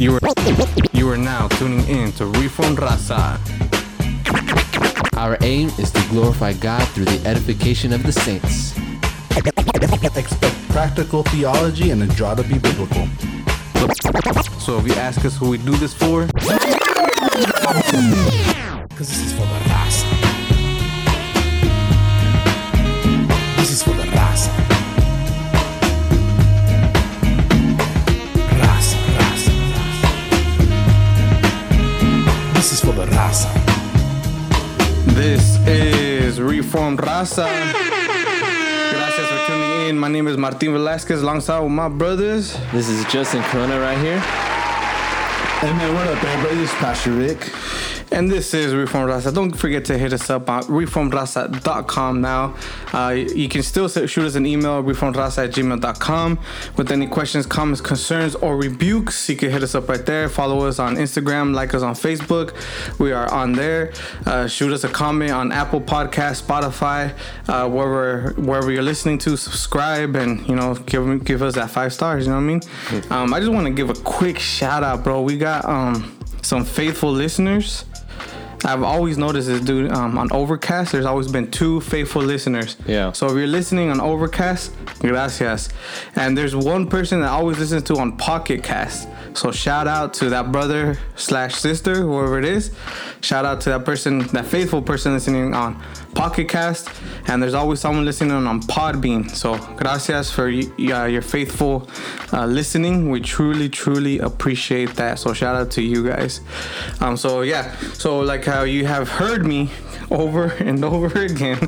You are you are now tuning in to Reform Raza. Our aim is to glorify God through the edification of the saints. Expect practical theology and a draw to be biblical. So if you ask us who we do this for, Because this is for the this is Reformed Raza. Gracias for tuning in. My name is Martin Velasquez, alongside with my brothers. This is Justin Corona right here. Hey man, what up, everybody? This is Pastor Rick. And this is Reform Raza. Don't forget to hit us up on reformraza.com now. Uh, you can still shoot us an email, reformraza at gmail.com, with any questions, comments, concerns, or rebukes. You can hit us up right there. Follow us on Instagram, like us on Facebook. We are on there. Uh, shoot us a comment on Apple Podcast, Spotify, uh, wherever wherever you're listening to. Subscribe and you know give give us that five stars. You know what I mean? Um, I just want to give a quick shout out, bro. We got um, some faithful listeners. I've always noticed this, dude. Um, on Overcast, there's always been two faithful listeners. Yeah. So if you're listening on Overcast, gracias. And there's one person that always listens to on Pocket Cast. So shout out to that brother slash sister, whoever it is. Shout out to that person, that faithful person listening on Pocket Cast. And there's always someone listening on Podbean. So gracias for uh, your faithful uh, listening. We truly, truly appreciate that. So shout out to you guys. Um, so yeah, so like how you have heard me over and over again,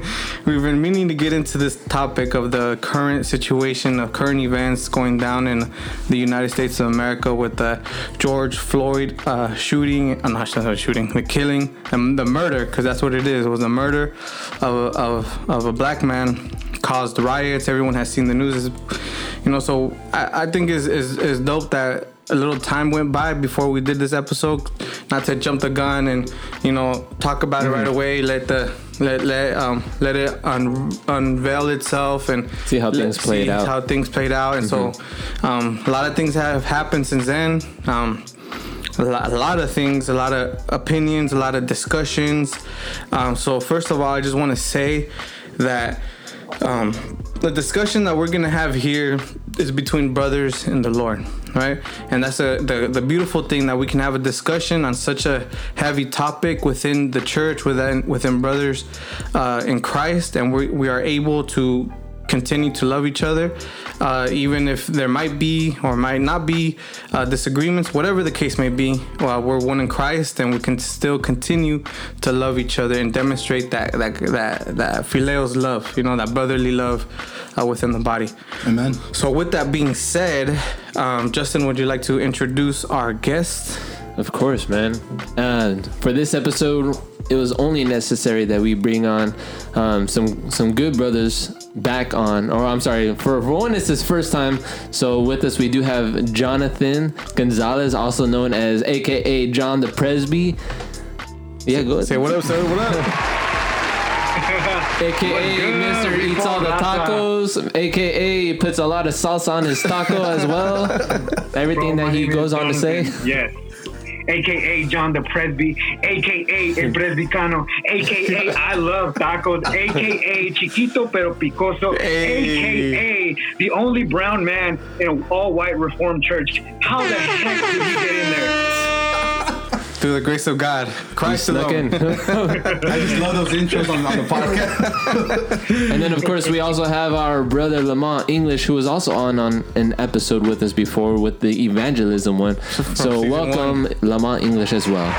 we've been meaning to get into this topic of the current situation of current events going down in the United States of America with the George Floyd uh, shooting, uh, not not shooting, the killing, and the murder, because that's what it is. It was a murder of, of, of a black man caused riots. Everyone has seen the news. You know, so I, I think is is dope that a little time went by before we did this episode. Not to jump the gun and you know talk about it right away. Let the let let um let it un, unveil itself and See how things played see out. How things played out, and so um, a lot of things have happened since then. Um, a lot, a lot of things, a lot of opinions, a lot of discussions. Um, so first of all, I just want to say that um, the discussion that we're gonna have here is between brothers in the Lord, right? And that's a, the the beautiful thing that we can have a discussion on such a heavy topic within the church, within within brothers uh, in Christ, and we we are able to continue to love each other, uh, even if there might be or might not be uh, disagreements, whatever the case may be. Well, we're one in Christ, and we can still continue to love each other and demonstrate that that that that phileos love, you know, that brotherly love uh, within the body. Amen. So, with that being said, um, Justin, would you like to introduce our guest? Of course, man. And for this episode, it was only necessary that we bring on um, some some good brothers back on. Or I'm sorry, for, for one, it's his first time. So with us, we do have Jonathan Gonzalez, also known as AKA John the Presby. Yeah, go ahead. Say what up, sir? What up? AKA Mr. Eats all the tacos, AKA puts a lot of salsa on his taco as well. Everything Bro, that he name is goes on to say. Jonathan. Yes. AKA John the Presby, AKA El Presbicano, AKA I love tacos, AKA Chiquito pero Picoso, Hey. AKA the only brown man in an all white Reformed church. How the heck did he get in there? Through the grace of God, Christ alone. in. I just love those intros on, on the podcast. And then, of course, we also have our brother Lamont English, who was also on on an episode with us before with the evangelism one. So, season welcome Lamont English as well. What's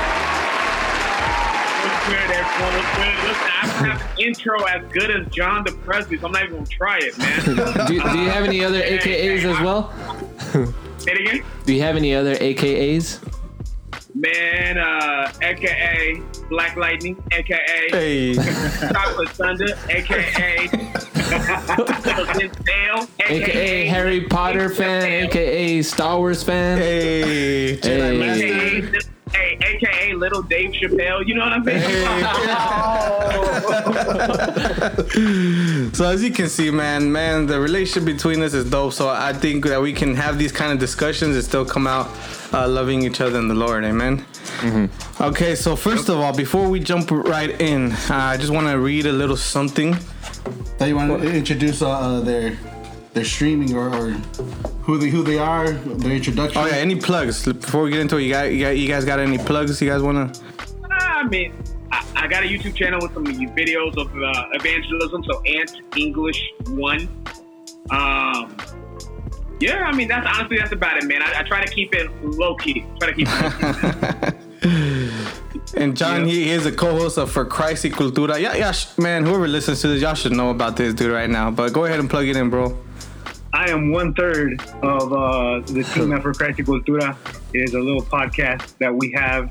good, everyone? What's good? Listen, I have an intro as good as John the Presby, I'm not even gonna try it, man. Do, do you have any other AKAs as well? Say it again. Do you have any other AKAs? Man, uh, aka Black Lightning, aka Hey. Chocolate Thunder, aka Denzel, AKA Harry Potter fan, AKA Star Wars fan. Hey, Jedi Hey. Master. aka, hey, aka Little Dave Chappelle. You know what I'm saying? So as you can see, man, man, the relationship between us is dope. So I think that we can have these kind of discussions and still come out uh, loving each other in the Lord. Amen. Okay, so first of all, before we jump right in, uh, I just want to read a little something. That you want to introduce uh, uh, their their streaming or, or who they who they are, their introduction. Oh yeah, any plugs before we get into it? You got, you got, you guys got any plugs? You guys want to? I mean, I, I got a YouTube channel with some videos of uh, evangelism. So Ant English One. Um, yeah, I mean that's honestly that's about it, man. I, I try to keep it low key. Try to keep it low key. And John, he is a co-host of For Christ y Cultura. Yeah, yeah, man. Whoever listens to this, y'all should know about this dude right now. But go ahead and plug it in, bro. I am one third of uh, the team at For Christ y Cultura. It is a little podcast that we have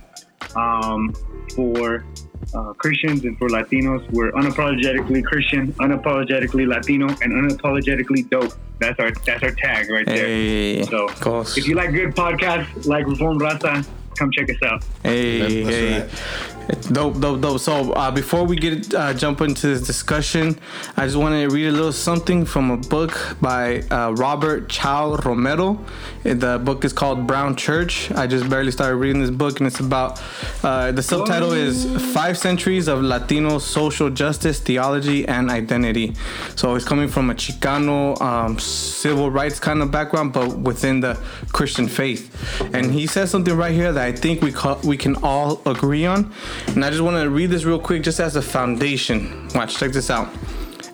um, for uh, Christians and for Latinos. We're unapologetically Christian, unapologetically Latino, and unapologetically dope. That's our that's our tag right there. Hey, So of course. if you like good podcasts like Reform Raza, come check us out. Hey, That's hey. Dope, dope, dope. So uh, before we get uh, jump into this discussion, I just want to read a little something from a book by uh, Robert Chao Romero. The book is called Brown Church. I just barely started reading this book, and it's about uh, the subtitle is Five Centuries of Latino Social Justice, Theology, and Identity. So it's coming from a Chicano um, civil rights kind of background, but within the Christian faith. And he says something right here that I think we we can all agree on. And I just want to read this real quick, just as a foundation. Watch, check this out.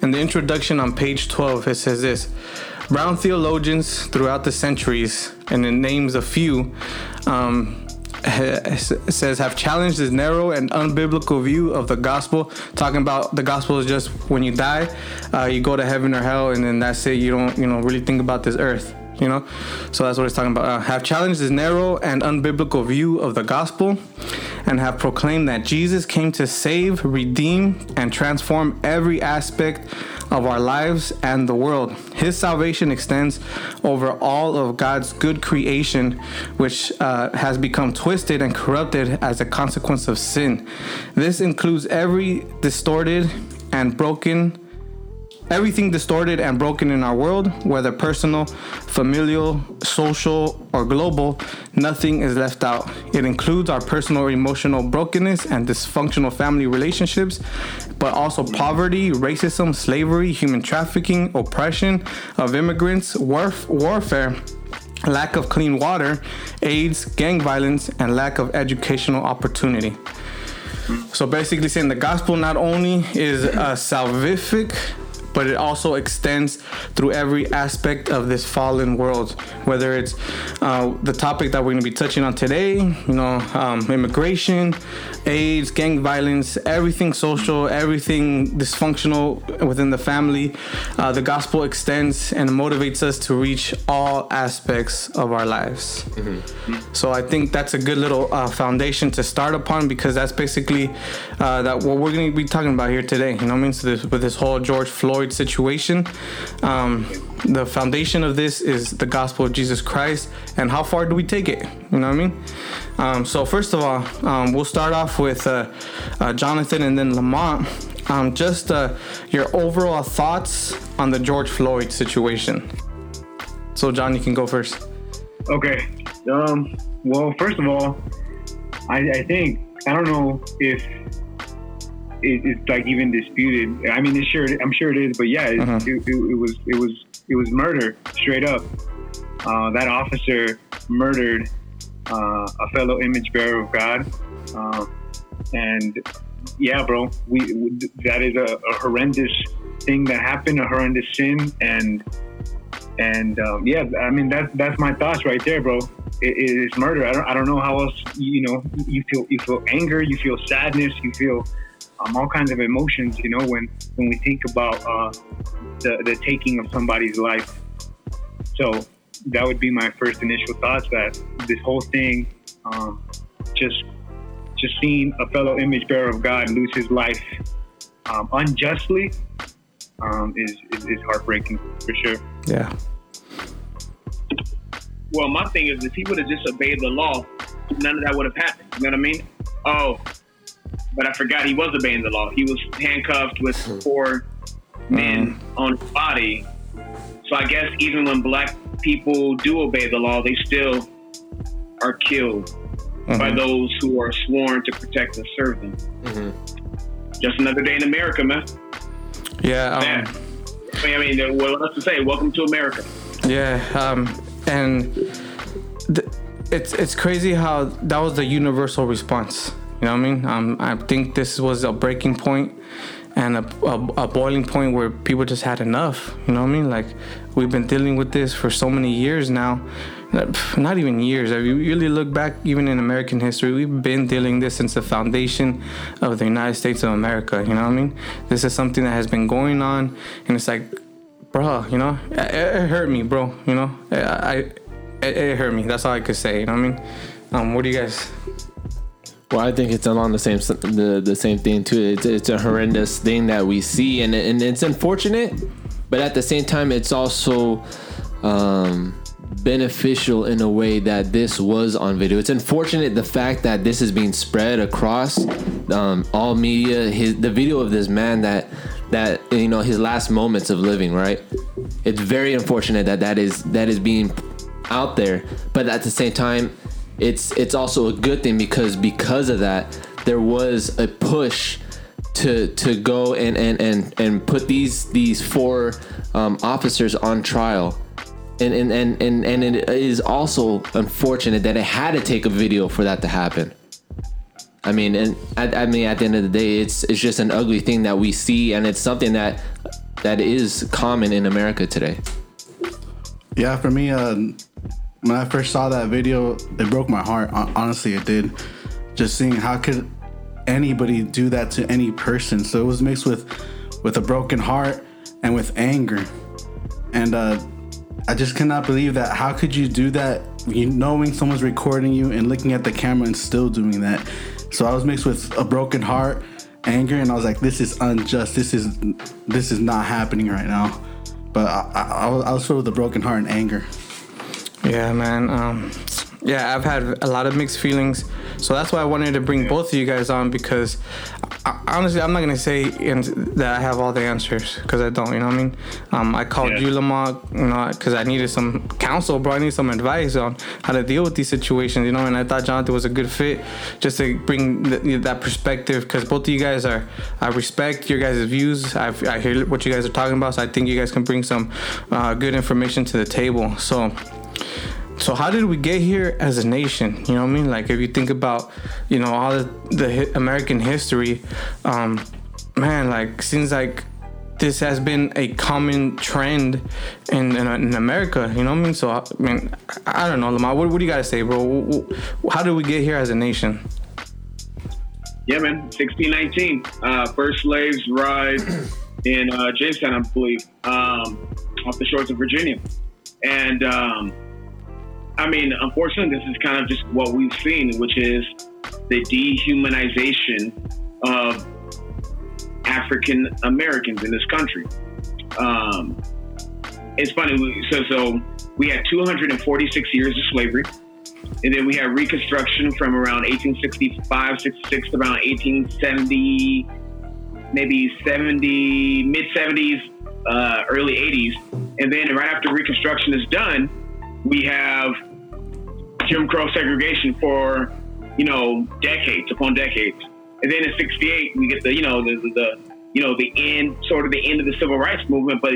In the introduction on page 12, it says this Brown theologians throughout the centuries, and it names a few, um, says have challenged this narrow and unbiblical view of the gospel talking about the gospel is just when you die uh, you go to heaven or hell and then that's it you don't you know really think about this earth you know? So that's what he's talking about. Uh, have challenged this narrow and unbiblical view of the gospel and have proclaimed that jesus came to save redeem and transform every aspect of our lives and the world. His salvation extends over all of god's good creation which uh, has become twisted and corrupted as a consequence of sin. This includes every distorted and broken Everything distorted and broken in our world, whether personal, familial, social, or global, nothing is left out. It includes our personal emotional brokenness and dysfunctional family relationships, but also poverty, racism, slavery, human trafficking, oppression of immigrants, warf- warfare, lack of clean water, AIDS, gang violence, and lack of educational opportunity. So basically, saying the gospel not only is uh, salvific, but it also extends through every aspect of this fallen world. Whether it's uh, the topic that we're going to be touching on today, you know, um, immigration, AIDS, gang violence, everything social, everything dysfunctional within the family, uh, the gospel extends and motivates us to reach all aspects of our lives. So I think that's a good little uh, foundation to start upon because that's basically uh, that what we're going to be talking about here today. You know what I mean? So this, with this whole George Floyd situation, um, the foundation of this is the gospel of Jesus Christ, and how far do we take it? You know what I mean? Um, so first of all, um, we'll start off with uh, uh, Jonathan and then Lamont. Um, just uh, your overall thoughts on the George Floyd situation. So John, you can go first. Okay. Um. Well, first of all, I, I think I don't know if it, it's like even disputed. I mean, it's sure. I'm sure it is, but yeah, it, Uh-huh. it, it, it was it was it was murder straight up. Uh, that officer murdered uh, a fellow image bearer of God, um, and yeah, bro, we, we that is a, a horrendous thing that happened, a horrendous sin, and and um, yeah, I mean that's that's my thoughts right there, bro. It, it is murder. I don't I don't know how else you know you feel you feel anger, you feel sadness, you feel um, all kinds of emotions. You know when when we think about uh, the the taking of somebody's life. So that would be my first initial thoughts that this whole thing, um, just just seeing a fellow image bearer of God lose his life um, unjustly um, is, is is heartbreaking for sure. Yeah. Well, my thing is, if he would have just obeyed the law, none of that would have happened. You know what I mean? Oh, but I forgot he was obeying the law. He was handcuffed with four men on his body. So I guess even when black people do obey the law, they still are killed by those who are sworn to protect and serve them. Just another day in America, man. Yeah. Um, Man. I mean, I mean, what else to say? Welcome to America. Yeah, um, and th- it's it's crazy how that was the universal response. You know what I mean? Um, I think this was a breaking point and a, a, a boiling point where people just had enough. You know what I mean? Like we've been dealing with this for so many years now. Not even years. If you really look back, even in American history, we've been dealing this since the foundation of the United States of America. You know what I mean? This is something that has been going on, and it's like bro, you know, it, it hurt me, bro. You know, I, I it, it hurt me. That's all I could say. You know what I mean? Um, what do you guys? Well, I think it's along the same the, the same thing too. It's, it's a horrendous thing that we see, and and it's unfortunate, but at the same time, it's also um, beneficial in a way that this was on video. It's unfortunate the fact that this is being spread across um, all media. His the video of this man that that you know his last moments of living. Right. It's very unfortunate that that is that is being out there, but at the same time, it's it's also a good thing because because of that, there was a push to to go and and and, and put these these four um, officers on trial. And and, and and and it is also unfortunate that it had to take a video for that to happen. I mean and I, I mean at the end of the day it's it's just an ugly thing that we see and it's something that that is common in america today. Yeah, for me, uh, when I first saw that video, it broke my heart. Honestly, it did. Just seeing how could anybody do that to any person. So it was mixed with with a broken heart and with anger. And uh, I just cannot believe that. How could you do that? You knowing someone's recording you and looking at the camera and still doing that. So I was mixed with a broken heart, anger, and I was like, "This is unjust. This is this is not happening right now." But I, I, I was- filled with a broken heart and anger. Yeah, man. Um, yeah, I've had a lot of mixed feelings, so that's why I wanted to bring both of you guys on because I, honestly, I'm not gonna say that I have all the answers because I don't. You know what I mean? Um, I called Yeah. you, Lamar, you know, because I needed some counsel, bro. I need some advice on how to deal with these situations, you know. And I thought Jonathan was a good fit just to bring th- that perspective because both of you guys are. I respect your guys' views. I, I hear what you guys are talking about, so I think you guys can bring some uh, good information to the table. So. So how did we get here as a nation? You know what I mean? Like if you think about, you know, all the, the hi- American history, um, man, like seems like this has been a common trend in, in in America. You know what I mean? So I mean, I, don't know, Lamar. What, what do you got to say, bro? How did we get here as a nation? Yeah, man. 1619. Uh, first slaves arrived in uh, Jamestown, I believe, um, off the shores of Virginia. And um, I mean, unfortunately, this is kind of just what we've seen, which is the dehumanization of African Americans in this country. Um, it's funny. So, so we had 246 years of slavery. And then we had Reconstruction from around 1865, 66 to around 1870, maybe 70, mid 70s, uh, early 80s. And then right after Reconstruction is done, we have Jim Crow segregation for, you know, decades upon decades. And then in 68, we get the, you know, the, the, you know, the end, sort of the end of the civil rights movement. But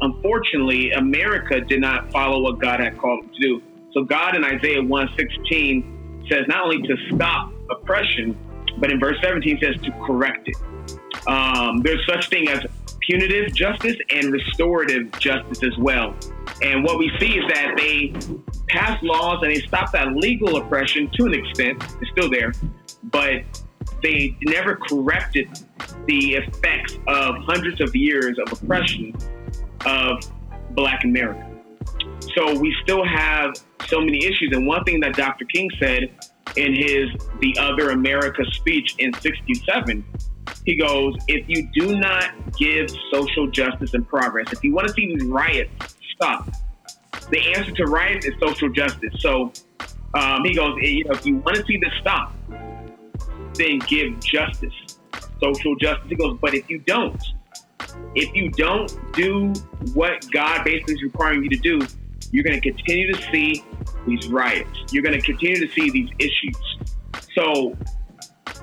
unfortunately, America did not follow what God had called them to do. So God in Isaiah 116 says not only to stop oppression, but in verse 17 says to correct it. Um, there's such thing as punitive justice and restorative justice as well. And what we see is that they pass laws and they stop that legal oppression to an extent. It's still there, but they never corrected the effects of hundreds of years of oppression of Black America. So we still have so many issues. And one thing that Dr. King said in his The Other America speech in 67, he goes, if you do not give social justice and progress, if you want to see these riots stop, the answer to riots is social justice. So Um, he goes, you know, if you want to see this stop, then give justice, social justice. He goes, but if you don't, if you don't do what God basically is requiring you to do, you're going to continue to see these riots. You're going to continue to see these issues. So,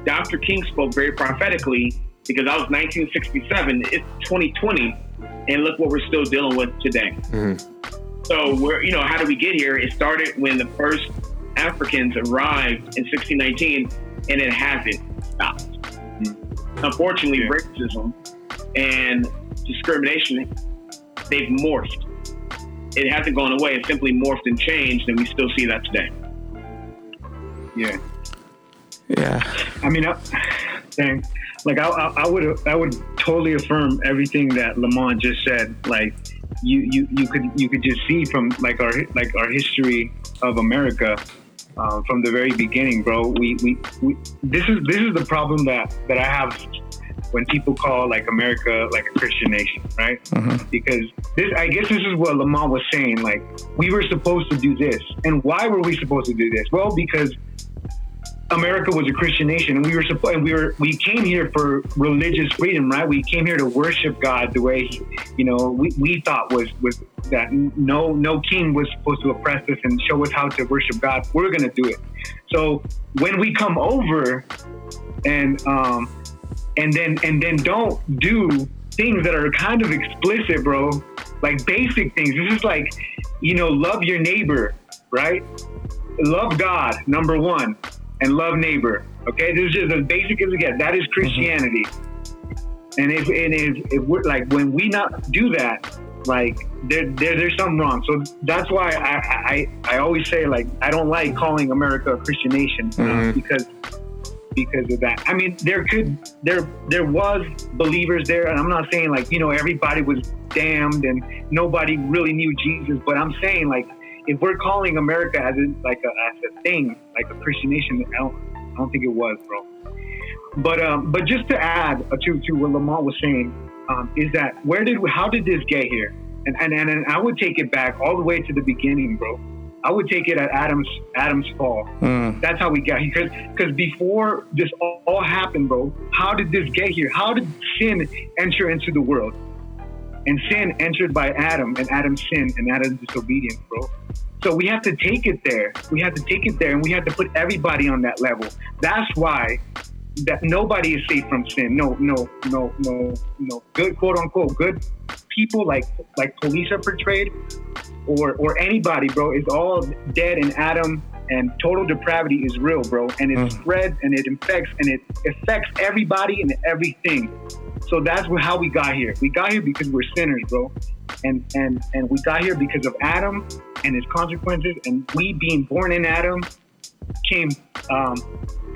Dr. King spoke very prophetically because that was 1967. It's 2020, and look what we're still dealing with today. Mm-hmm. So, we're you know, how did we get here? It started when the first Africans arrived in 1619, and it hasn't stopped. Mm-hmm. Unfortunately, yeah. racism and discrimination they've morphed. It hasn't gone away. It's simply morphed and changed, and we still see that today. Yeah. Yeah. I mean, I, dang, like I, I, I would, I would totally affirm everything that Lamont just said. Like, you, you, you could, you could just see from like our, like our history of America um, from the very beginning, bro. We, we, we, this is this is the problem that that I have when people call like America like a Christian nation, right? Mm-hmm. Because this, I guess, this is what Lamont was saying. Like we were supposed to do this, and why were we supposed to do this? Well, because America was a Christian nation, and we were supposed, we were, we came here for religious freedom, right? We came here to worship God the way, he, you know, we, we thought was was that no no king was supposed to oppress us and show us how to worship God. We're gonna do it. So when we come over, and um, and then and then don't do things that are kind of explicit, bro, like basic things. This is like, you know, love your neighbor, right? Love God, number one and love neighbor. Okay, this is just as basic as it gets. That is mm-hmm. Christianity. Mm-hmm. And if it is, if we're like when we not do that, like there, there there's something wrong. So that's why I, I I always say like I don't like calling America a Christian nation mm-hmm. because because of that. I mean, there could there there was believers there, and I'm not saying like you know everybody was damned and nobody really knew Jesus, but I'm saying like if we're calling America as a, like a, as a thing, like a Christian nation, I don't, I don't think it was, bro. But um, but just to add to to what Lamont was saying, um, is that where did how did this get here? And, and and and I would take it back all the way to the beginning, bro. I would take it at Adam's Adam's fall. Mm. That's how we got here. Because because before this all, all happened, bro, how did this get here? How did sin enter into the world? And sin entered by Adam, and Adam's sin, and Adam's disobedience, bro. So we have to take it there. We have to take it there, and we have to put everybody on that level. That's why that nobody is safe from sin. No, no, no, no, no. Good quote unquote good people like like police are portrayed, or or anybody, bro, is all dead in Adam and total depravity is real, bro, and it mm. spreads and it infects and it affects everybody and everything. So that's how we got here. We got here because we're sinners, bro, and and and we got here because of Adam and his consequences, and we being born in Adam came um,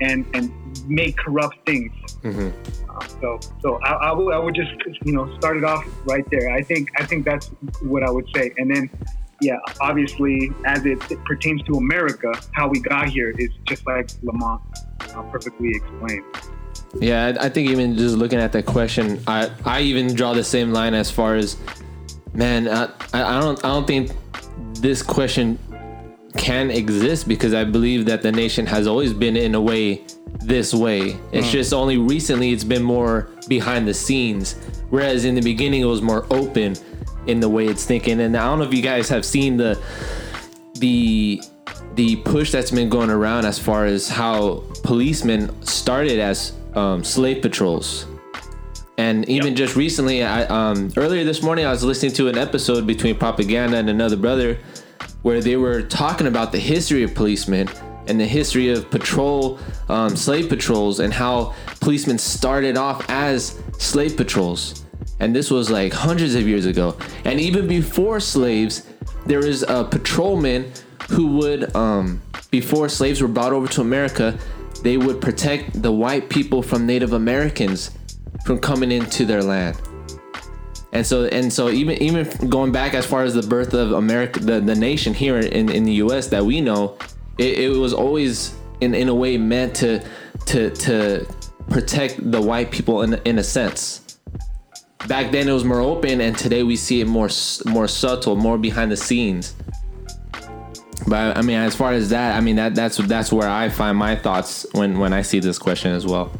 and and made corrupt things. Mm-hmm. Uh, so so I, I, would I would just you know start it off right there. I think I think that's what I would say, and then yeah, obviously, as it, it, pertains to America, how we got here is just like Lamont uh, perfectly explained. Yeah, I think even just looking at that question, I I even draw the same line as far as, man, I, I don't I don't think this question can exist because I believe that the nation has always been in a way this way. It's mm. just only recently it's been more behind the scenes, whereas in the beginning it was more open in the way it's thinking. And I don't know if you guys have seen the the the push that's been going around as far as how policemen started as um, slave patrols. And even yep. just recently, I um, earlier this morning, I was listening to an episode between Propaganda and another brother, where they were talking about the history of policemen and the history of patrol, um, slave patrols, and how policemen started off as slave patrols and this was like hundreds of years ago. And even before slaves, there was a patrolman who would, um, before slaves were brought over to America, they would protect the white people from Native Americans from coming into their land. And so and so even even going back as far as the birth of America, the, the nation here in, in the U.S. that we know, it, it was always in, in a way meant to to to protect the white people in in a sense back then it was more open and today we see it more more subtle more behind the scenes But I mean, as far as that, I mean that that's that's where I find my thoughts when when I see this question as well.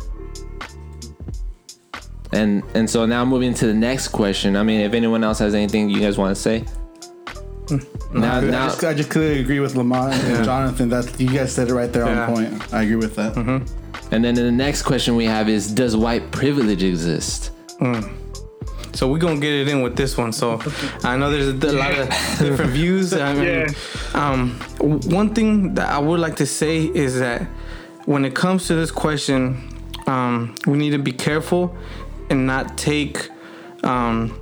And and so now moving to the next question. I mean, if anyone else has anything you guys want to say. Hmm. Now, I, now, just, I just clearly agree with Lamont and Yeah. Jonathan. That you guys said it right there Yeah. on point. I agree with that. Mm-hmm. and then the next question we have is: Does white privilege exist? Hmm. So we're gonna get it in with this one. So I know there's a, lot of different views. I mean, Yeah. um, one thing that I would like to say is that when it comes to this question, um, we need to be careful and not take um,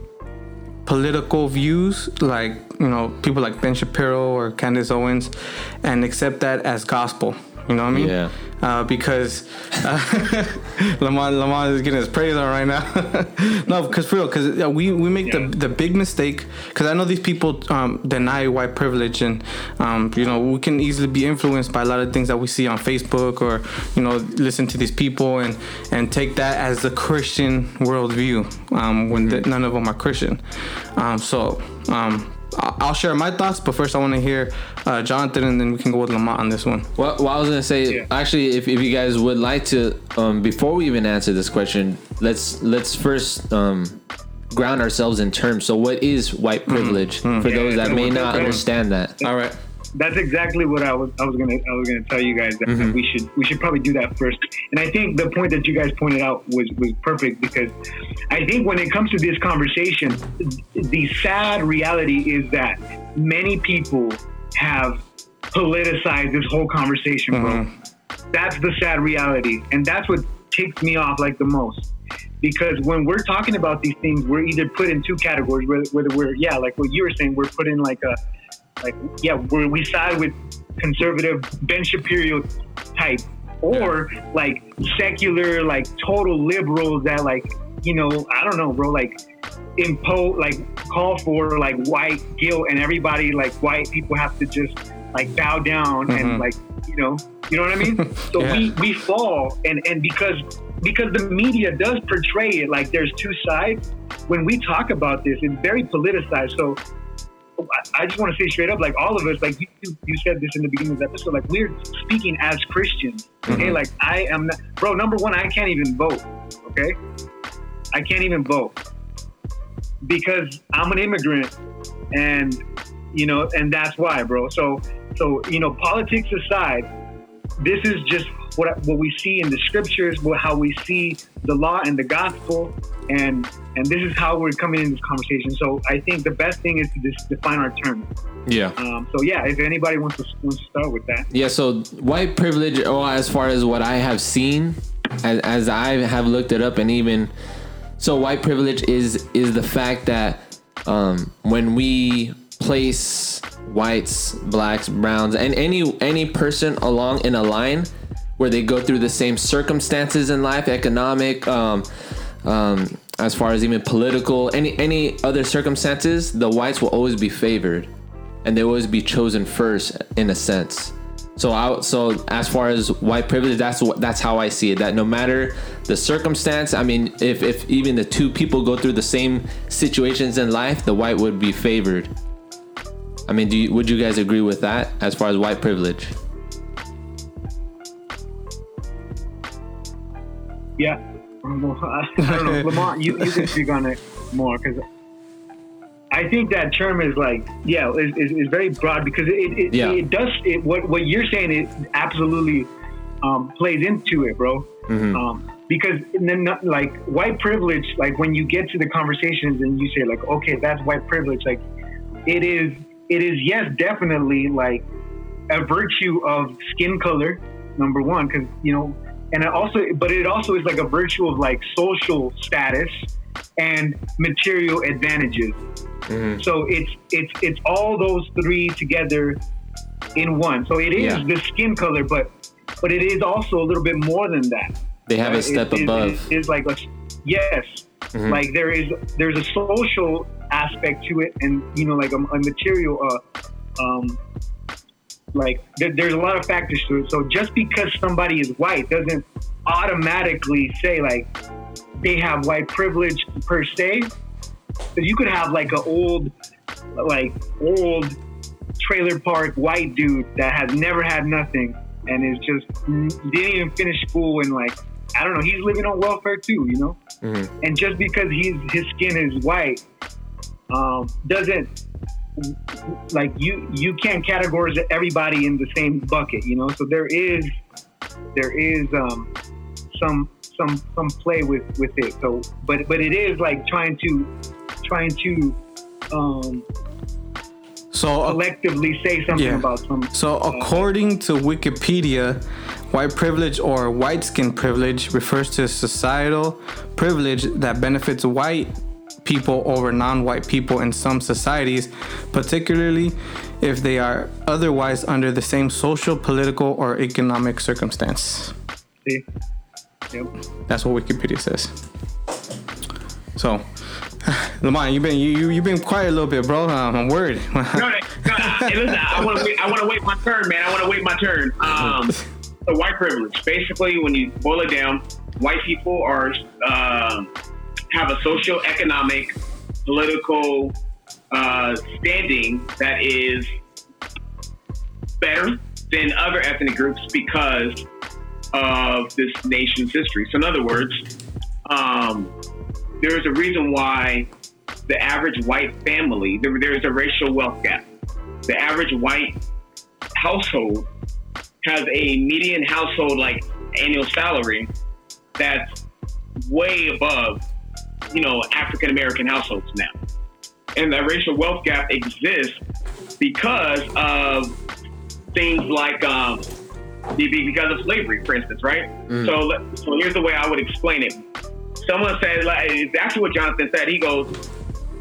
political views like you know people like Ben Shapiro or Candace Owens and accept that as gospel. You know what I mean? Yeah. Uh, because uh, Lamont Lamont is getting his praise on right now. no, because for real, because we we make Yeah. the the big mistake. Because I know these people um, deny white privilege, and um, you know we can easily be influenced by a lot of things that we see on Facebook or you know listen to these people and and take that as the Christian worldview um, when th- none of them are Christian. Um, so. I- I'll share my thoughts, but first I want to hear uh, Jonathan, and then we can go with Lamont on this one. Well, well I was gonna say Yeah. actually, if, if you guys would like to, um, before we even answer this question, let's let's first um, ground ourselves in terms. So, what is white privilege for Yeah, those that may not understand that? All right. That's exactly what I was I was gonna I was gonna tell you guys that Mm-hmm. we should we should probably do that first. And I think the point that you guys pointed out was was perfect because I think when it comes to this conversation, the sad reality is that many people have politicized this whole conversation, bro. That's the sad reality, and that's what ticks me off like the most. Because when we're talking about these things, we're either put in two categories, whether, whether we're yeah, like what you were saying, we're put in like a like yeah we're, we side with conservative ben shapiro type or like secular like total liberals that like you know i don't know bro like impose like call for like white guilt and everybody like white people have to just like bow down Mhm. and like you know you know what i mean so Yeah. we we fall and and because because the media does portray it like there's two sides when we talk about this it's very politicized so I- just want to say straight up, like all of us, like you, you- said this in the beginning of the episode, like we're speaking as Christians. Okay, Mhm. like I am, not, bro. Number one, I can't even vote. Okay, I can't even vote because I'm an immigrant, and you know, and that's why, bro. So, so you know, politics aside, this is just what what we see in the scriptures, what how we see the law and the gospel, and and this is how we're coming in this conversation. So I think the best thing is to just define our terms. Yeah. Um, so yeah, if anybody wants to wants to start with that, Yeah, so white privilege, or as far as what I have seen, as, as I have looked it up, and even so, white privilege is is the fact that um, when we place whites, blacks, browns, and any any person along in a line where they go through the same circumstances in life, economic, um, um, as far as even political, any any other circumstances, the whites will always be favored and they always be chosen first in a sense. So I, so as far as white privilege, that's what that's how I see it. That no matter the circumstance, I mean, if if even the two people go through the same situations in life, the white would be favored. I mean, do you, would you guys agree with that as far as white privilege? Yeah. I don't know, Lamont, you, you can speak on it more because I think that term is like, yeah, is, is, is very broad because it, it, Yeah. it does it, what what you're saying it absolutely um, plays into it, bro. Um, because then like white privilege, like when you get to the conversations and you say like, okay, that's white privilege, like it is it is yes, definitely like a virtue of skin color, number one, because you know, and it also, but it also is like a virtue of like social status and material advantages. So it's it's it's all those three together in one. So it is Yeah. the skin color, but but it is also a little bit more than that. They have a step it- it- above. It is like a yes, Mhm. like there is there's a social aspect to it, and you know like a, a material. Uh, um, like there, there's a lot of factors to it. So just because somebody is white doesn't automatically say like they have white privilege per se. Because you could have like an old, like old trailer park white dude that has never had nothing and is just didn't even finish school and like I don't know, he's living on welfare too, you know. And just because he's his skin is white, um, doesn't like you you can't categorize everybody in the same bucket, you know. So there is there is um, some some some play with with it. So, but but it is like trying to trying to um, So uh, collectively say something Yeah. about some. So, according to Wikipedia, white privilege or white skin privilege refers to societal privilege that benefits white people over non white people in some societies, particularly if they are otherwise under the same social, political, or economic circumstance. See? Yep. That's what Wikipedia says. So, Lamont, you've been you, you you've been quiet a little bit, bro. Um, I'm worried. No, no, no, hey, listen, I want to wait. I want to wait my turn, man. I want to wait my turn. Um, so white privilege. Basically, when you boil it down, white people are um have a social, economic, political uh, standing that is better than other ethnic groups because of this nation's history. So, in other words, um, there is a reason why the average white family, there, there is a racial wealth gap. The average white household has a median household like annual salary that's way above, you know, African American households now. And that racial wealth gap exists because of things like um, be- be- because of slavery, for instance, right? So, so here's the way I would explain it. Someone said, like, it's actually what Jonathan said. He goes,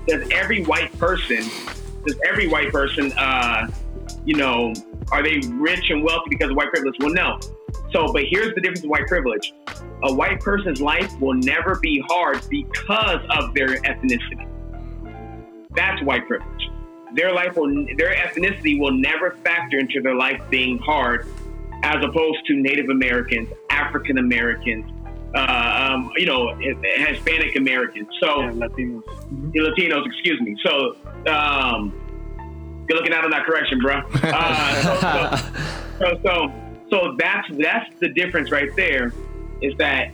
"Does every white person, does every white person, uh, you know, are they rich and wealthy because of white privilege? Well, no. So, but here's the difference with white privilege: a white person's life will never be hard because of their ethnicity. That's white privilege. Their life will, their ethnicity will never factor into their life being hard, as opposed to Native Americans, African Americans, uh, um, you know, Hispanic Americans. So Yeah, Latinos. the Latinos, excuse me. So, um, you're looking out on that correction, bro. Uh, so, so, so, so that's that's the difference right there. Is that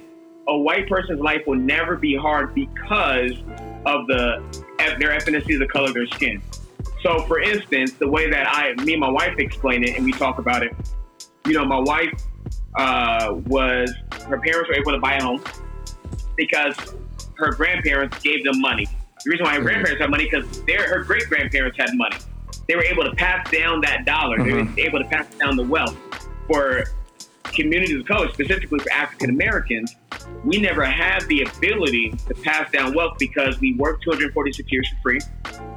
a white person's life will never be hard because of the their ethnicity, the color of their skin. So, for instance, the way that I, me and my wife explain it, and we talk about it. You know, my wife uh, was her parents were able to buy a home because her grandparents gave them money. The reason why her grandparents had money because their her great grandparents had money. They were able to pass down that dollar. They were able to pass down the wealth for communities of color, specifically for African Americans. We never had the ability to pass down wealth because we worked 246 years for free.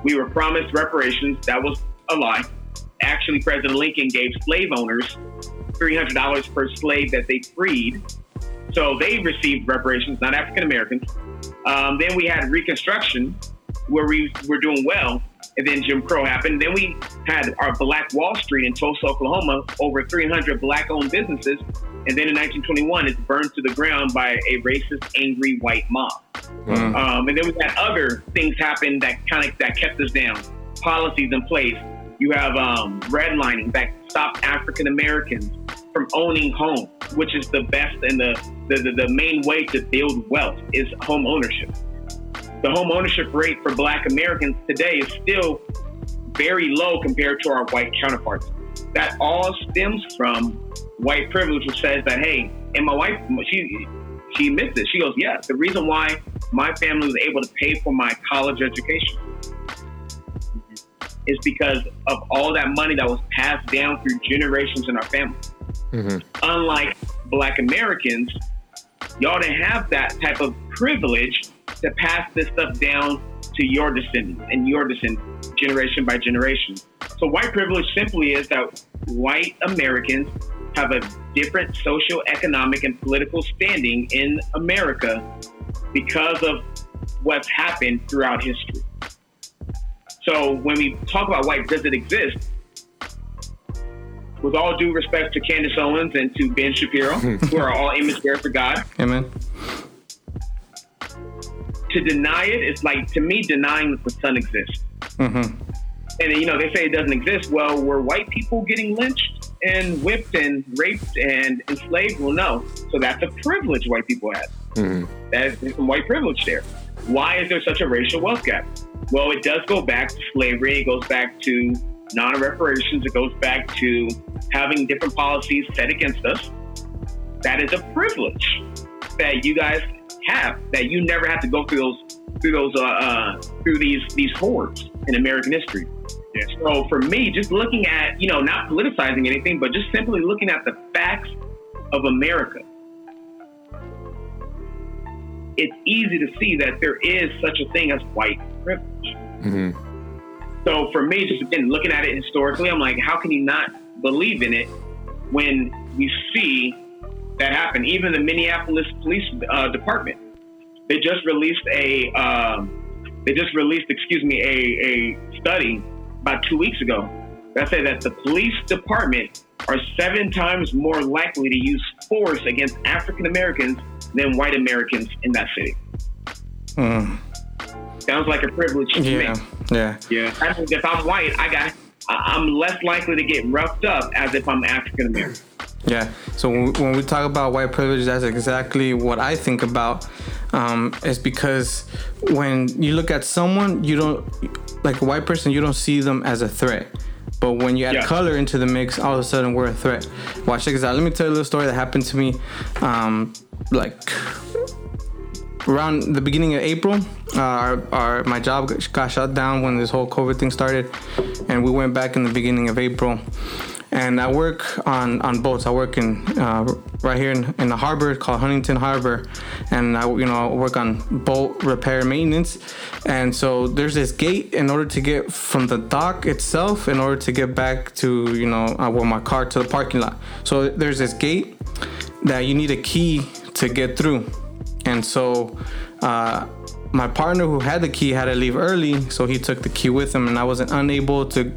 We were promised reparations. That was a lie. Actually, President Lincoln gave slave owners $300 per slave that they freed. So they received reparations, not African Americans. Um, then we had Reconstruction, where we were doing well, and then Jim Crow happened. Then we had our Black Wall Street in Tulsa, Oklahoma, over 300 black-owned businesses, and then in 1921, it's burned to the ground by a racist, angry white mob. Um, and then we had other things happen that kind of that kept us down. Policies in place. You have um, redlining that stopped African Americans from owning homes, which is the best and the, the, the, the main way to build wealth is home ownership. The home ownership rate for Black Americans today is still very low compared to our white counterparts. That all stems from white privilege, which says that hey, and my wife, she she admits it. She goes, yeah, the reason why my family was able to pay for my college education is because of all that money that was passed down through generations in our family. Mm-hmm. Unlike Black Americans, y'all didn't have that type of privilege to pass this stuff down to your descendants and your descendants, generation by generation. So white privilege simply is that white Americans have a different social, economic, and political standing in America because of what's happened throughout history. So when we talk about white, does it exist? With all due respect to Candace Owens and to Ben Shapiro, who are all image bearers for God, Amen. To deny it is like to me denying that the sun exists. Mm-hmm. and you know they say it doesn't exist. Well, were white people getting lynched and whipped and raped and enslaved? Well, no. So that's a privilege white people have. Mm-hmm. That is there's some white privilege there. Why is there such a racial wealth gap? Well, it does go back to slavery. It goes back to non-reparations. It goes back to having different policies set against us. That is a privilege that you guys have. That you never have to go through those through those uh, uh, through these these hordes in American history. So for me, just looking at you know not politicizing anything, but just simply looking at the facts of America, it's easy to see that there is such a thing as white privilege. So for me, just again looking at it historically, I'm like, how can you not believe in it when you see that happened. Even the Minneapolis Police uh, Department, they just released a um, they just released, excuse me, a, a study about two weeks ago that said that the police department are seven times more likely to use force against African Americans than white Americans in that city. Sounds like a privilege to Yeah, me. yeah, Yeah. I if I'm white, I got I'm less likely to get roughed up as if I'm African American. Yeah. So when when we talk about white privilege, that's exactly what I think about. Um, is because when you look at someone, you don't like a white person, you don't see them as a threat. But when you add Yeah. color into the mix, all of a sudden we're a threat. Watch this out. Let me tell you a little story that happened to me. Um, like around the beginning of April, uh, our, our my job got shut down when this whole COVID thing started, and we went back in the beginning of April. And I work on, on boats. I work in uh, right here in, in the harbor called Huntington Harbor, and I you know work on boat repair maintenance. And so there's this gate in order to get from the dock itself, in order to get back to you know uh, well my car to the parking lot. So there's this gate that you need a key to get through. And so uh, my partner who had the key had to leave early, so he took the key with him, and I wasn't unable to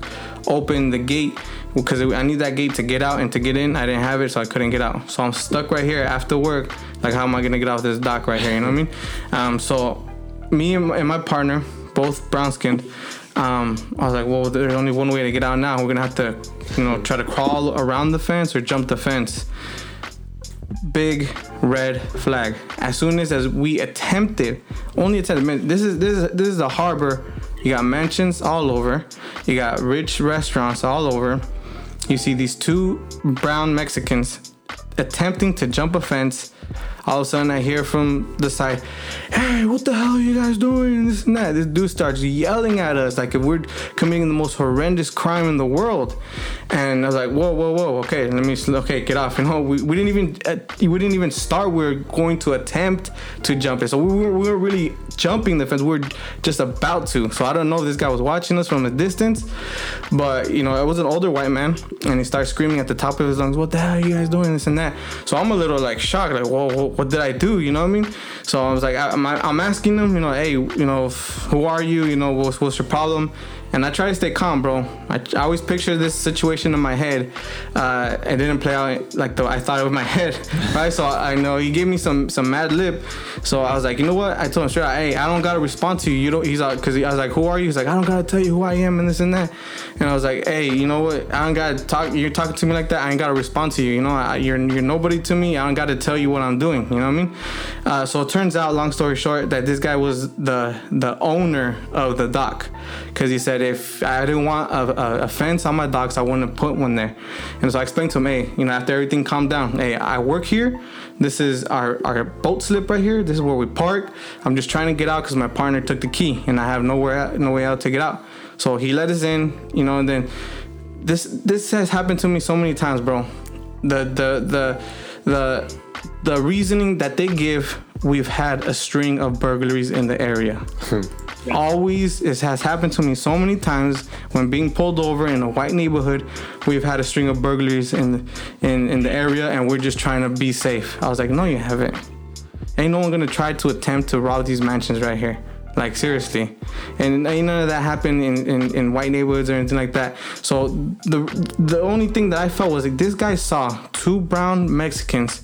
open the gate because I need that gate to get out and to get in. I didn't have it, so I couldn't get out. So I'm stuck right here after work. Like, how am I gonna get off this dock right here? You know what I mean? Um, so me and my, partner, both brown skinned, um, I was like, well, there's only one way to get out now. We're gonna have to, you know, try to crawl around the fence or jump the fence big red flag. As soon as, as we attempted, only attempted. Man, this is this is this is a harbor. You got mansions all over. You got rich restaurants all over. You see these two brown Mexicans attempting to jump a fence. All of a sudden, I hear from the side, "Hey, what the hell are you guys doing?" And this and that. This dude starts yelling at us like if we're committing the most horrendous crime in the world. And I was like, "Whoa, whoa, whoa! Okay, let me okay get off." You know, we, we didn't even uh, we didn't even start. We are going to attempt to jump it, so we were, we were really jumping the fence. We are just about to. So I don't know if this guy was watching us from a distance, but you know, it was an older white man, and he starts screaming at the top of his lungs, "What the hell are you guys doing?" This and that. So I'm a little like shocked, like, "Whoa, what did I do?" You know what I mean? So I was like, I, I'm, I'm asking them, you know, hey, you know, who are you? You know, what's, what's your problem? And I try to stay calm, bro. I, I always picture this situation in my head. Uh, it didn't play out like the, I thought it was my head, right? So I know he gave me some some mad lip. So I was like, you know what? I told him straight, out, I don't gotta respond to you. You don't. He's like, cause I was like, who are you? He's like, I don't gotta tell you who I am and this and that. And I was like, hey, you know what? I don't gotta talk. You're talking to me like that. I ain't gotta respond to you. You know, I, you're you're nobody to me. I don't gotta tell you what I'm doing. You know what I mean? Uh, so it turns out, long story short, that this guy was the the owner of the dock, cause he said if I didn't want a, a, a fence on my docks, I wouldn't put one there. And so I explained to him, hey, you know, after everything calmed down, hey, I work here. This is our, our boat slip right here. This is where we park. I'm just trying to get out because my partner took the key and I have nowhere no way out to get out. So he let us in, you know, and then this this has happened to me so many times, bro. The the the the the reasoning that they give, we've had a string of burglaries in the area. Hmm. Always, it has happened to me so many times when being pulled over in a white neighborhood. We've had a string of burglaries in in in the area, and we're just trying to be safe. I was like, no, you haven't. Ain't no one gonna try to attempt to rob these mansions right here. Like seriously, and ain't none of that happened in, in, in white neighborhoods or anything like that. So the the only thing that I felt was like this guy saw two brown Mexicans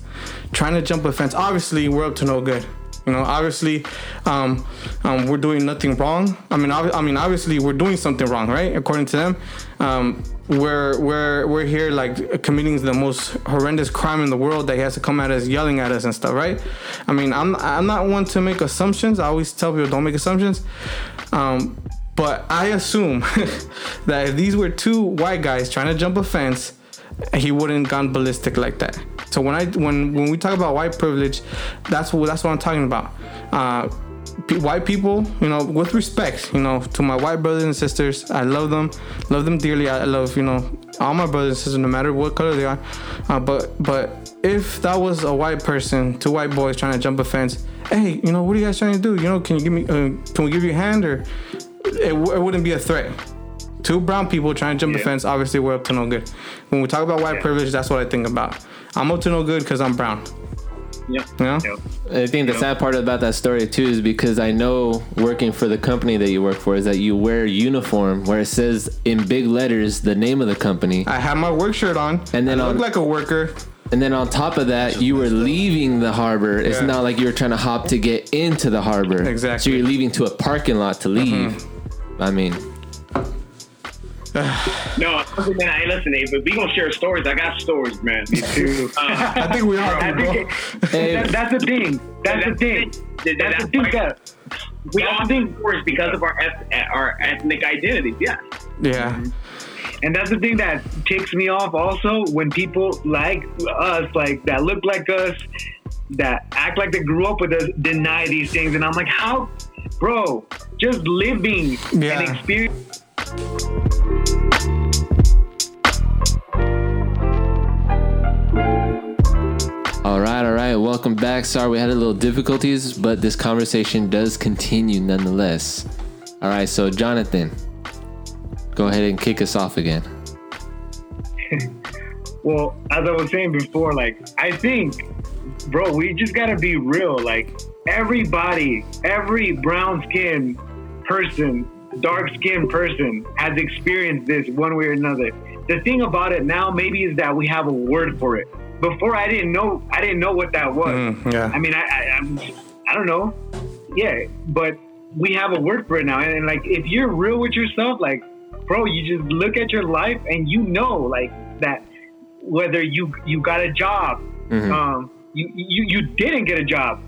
trying to jump a fence. Obviously, we're up to no good. You know, obviously, um, um, we're doing nothing wrong. I mean, obvi- I mean, obviously, we're doing something wrong, right? According to them, um, we're we're we're here like committing the most horrendous crime in the world that he has to come at us yelling at us and stuff, right? I mean, I'm I'm not one to make assumptions. I always tell people don't make assumptions. Um, but I assume that if these were two white guys trying to jump a fence, he wouldn't gone ballistic like that. So when I when when we talk about white privilege, that's what that's what I'm talking about. Uh, white people, you know, with respect, you know, to my white brothers and sisters, I love them, love them dearly. I love, you know, all my brothers and sisters, no matter what color they are. Uh, but but if that was a white person, two white boys trying to jump a fence, hey, you know, what are you guys trying to do? You know, can you give me, uh, can we give you a hand or? It, w- it wouldn't be a threat. Two brown people trying to jump a Yeah. fence, obviously we're up to no good. When we talk about white Yeah. privilege, that's what I think about. I'm up to no good because I'm brown. Yep. You know? Yep. I think the sad part about that story too is because I know working for the company that you work for is that you wear a uniform where it says in big letters the name of the company, I had my work shirt on, And then I look on- like a worker. and then on top of that you were leaving the harbor. It's Yeah. not like you were trying to hop to get into the harbor. Exactly. Mm-hmm. So you're leaving to a parking lot to leave. I mean, No, other than I listen, Abe, but we gonna share stories. I got stories, man. Me too. Uh, I think we all I do, bro. think Hey. that, that's the thing. That's the thing. That's the thing that we that's all the think stories because of our eth- our ethnic identities. Yeah. Yeah. And that's the thing that ticks me off also when people like us, like that look like us, that act like they grew up with us, deny these things. And I'm like, how, bro, just living Yeah. and experience. All right, all right. Welcome back. Sorry we had a little difficulties, but this conversation does continue nonetheless. All right, so Jonathan, go ahead and kick us off again. Well, as I was saying before, like, I think, bro, we just gotta be real. Like, everybody, every brown skinned person, dark skinned person has experienced this one way or another. The thing about it now, maybe, is that we have a word for it. Before, I didn't know, I didn't know what that was. Mm, yeah. I mean, I, I, I'm, I don't know. Yeah, but we have a word for it now. And, and, like, if you're real with yourself, like, bro, you just look at your life and you know, like, that whether you you got a job, um, you, you you didn't get a job,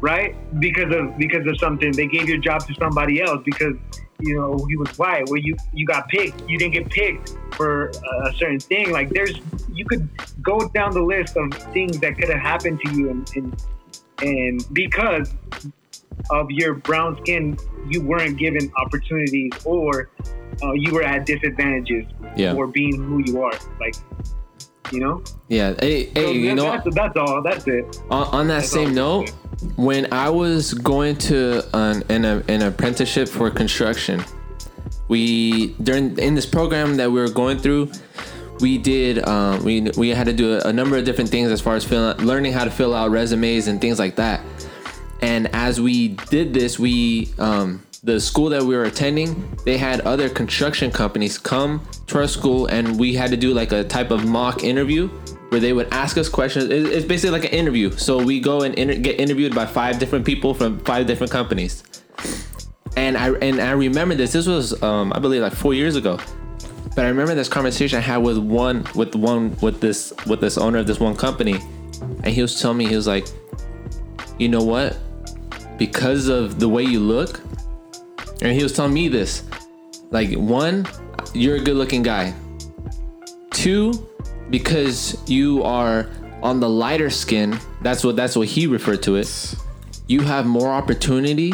right? Because of because of something they gave your job to somebody else because you know he was white. Where you you got picked, you didn't get picked for a certain thing. Like there's you could go down the list of things that could have happened to you, and and, and because of your brown skin, you weren't given opportunities or uh, you were at disadvantages Yeah. for being who you are. Like, you know? Yeah. Hey, So hey, you know, that's, that's all. That's it. on, on that That's same note, when I was going to an, an, an apprenticeship for construction, we during in this program that we were going through, we did um, we we had to do a, a number of different things as far as fill, learning how to fill out resumes and things like that. And as we did this, we um, the school that we were attending, they had other construction companies come to our school, and we had to do like a type of mock interview where they would ask us questions. It's basically like an interview. So we go and inter- get interviewed by five different people from five different companies. And I and I remember this. This was um, I believe like four years ago. But I remember this conversation I had with one with one with this with this owner of this one company, and he was telling me he was like, you know what? Because of the way you look, and he was telling me this, like one, you're a good-looking guy. Two, because you are on the lighter skin. That's what that's what he referred to it. You have more opportunity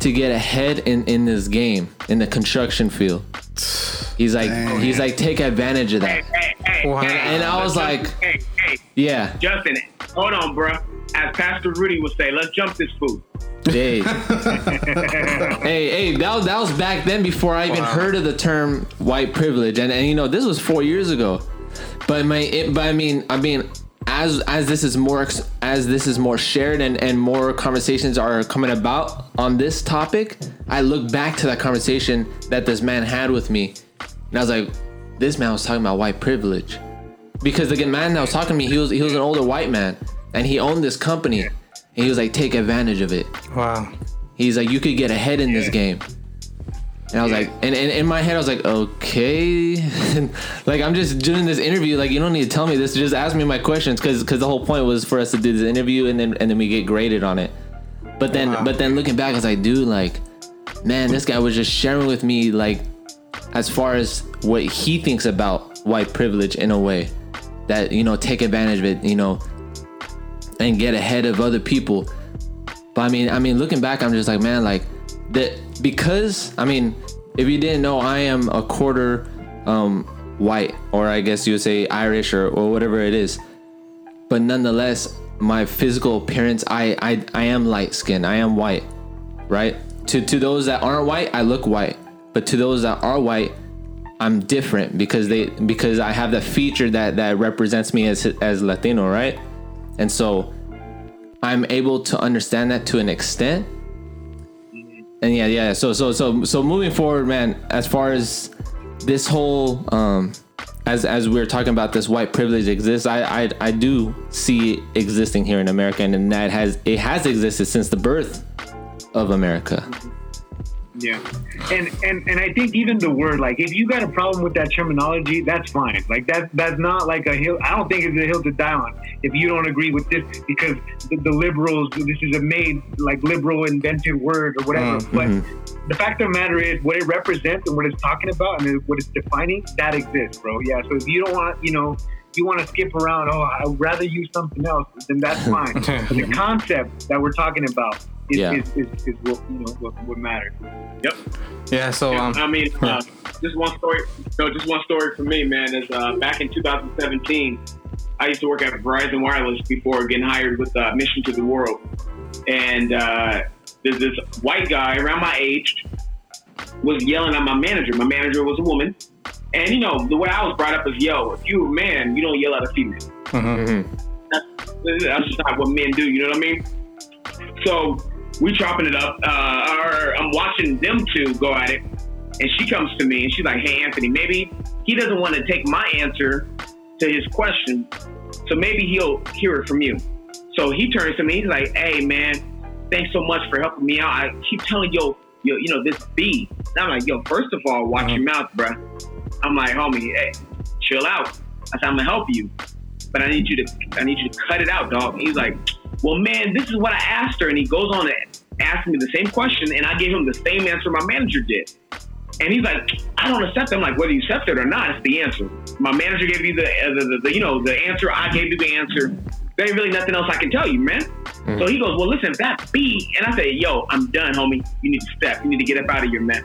to get ahead in in this game in the construction field. He's like he's like take advantage of that. Hey, hey, Wow. hey, And I was Justin, like- hey, hey, Yeah. Justin, hold on, bro. As Pastor Rudy would say, let's jump this food. Hey, hey, hey! That was, that was back then before I even Wow. heard of the term white privilege, and and you know this was four years ago. But my, it, but I mean, I mean, as as this is more as this is more shared and and more conversations are coming about on this topic, I look back to that conversation that this man had with me, and I was like, this man was talking about white privilege, because the man that was talking to me, he was he was an older white man, and he owned this company. and he was like, take advantage of it. Wow. He's like, you could get ahead in this game. And I was like, and, and in my head, I was like, okay, like I'm just doing this interview. Like you don't need to tell me this. Just ask me my questions, because because the whole point was for us to do this interview and then and then we get graded on it. But then Wow. but then looking back, I was like, dude, like, man, this guy was just sharing with me like, as far as what he thinks about white privilege in a way that you know take advantage of it, you know, and get ahead of other people. But I mean, I mean, looking back, I'm just like, man, like that because I mean, if you didn't know, I am a quarter um, white, or I guess you would say Irish, or, or whatever it is. But nonetheless, my physical appearance, I I, I am light skinned. I am white, right? To to those that aren't white, I look white. But to those that are white, I'm different because they because I have that feature that that represents me as as Latino, right? And so I'm able to understand that to an extent. And yeah, yeah. So so so so moving forward, man, as far as this whole um as as we're talking about this white privilege exists, I I, I do see it existing here in America and that has it has existed since the birth of America. Yeah, and and and I think even the word like if you got a problem with that terminology, that's fine. Like that that's not like a hill. I don't think it's a hill to die on if you don't agree with this because the, the liberals. This is a made like liberal invented word or whatever. Mm, but mm-hmm. the fact of the matter is, what it represents and what it's talking about and what it's defining, that exists, bro. Yeah. So if you don't want, you know. You want to skip around? Oh, I'd rather use something else. Then that's fine. The concept that we're talking about is, Yeah. is, is, is what you know what, what matters. Yep. Yeah. So um. I mean, uh, just one story. No, just one story for me, man. Is uh, back in 2017, I used to work at Verizon Wireless before getting hired with uh, Mission to the World, and uh, there's this white guy around my age was yelling at my manager. My manager was a woman, and you know the way I was brought up is, "Yo, if you're a man, you don't yell at a female." That's just not what men do. You know what I mean? So we chopping it up. Uh, or I'm watching them two go at it, and she comes to me and she's like, "Hey, Anthony, maybe he doesn't want to take my answer to his question, so maybe he'll hear it from you." So he turns to me. He's like, "Hey, man, thanks so much for helping me out. I keep telling yo, yo, you know this B." And I'm like, "Yo, first of all, watch your mouth, bruh." I'm like, "Homie, hey, chill out." I said, "I'm gonna help you." but I need you to I need you to cut it out, dog. And he's like, Well man, this is what I asked her, and he goes on to ask me the same question, and I gave him the same answer my manager did. And he's like, I don't accept it. I'm like, whether you accept it or not, it's the answer. My manager gave you the, uh, the, the, the you know the answer. I gave you the answer. There ain't really nothing else I can tell you, man. So he goes, well, listen, if that's B, and I say, yo, I'm done, homie. You need to step. You need to get up out of your mess.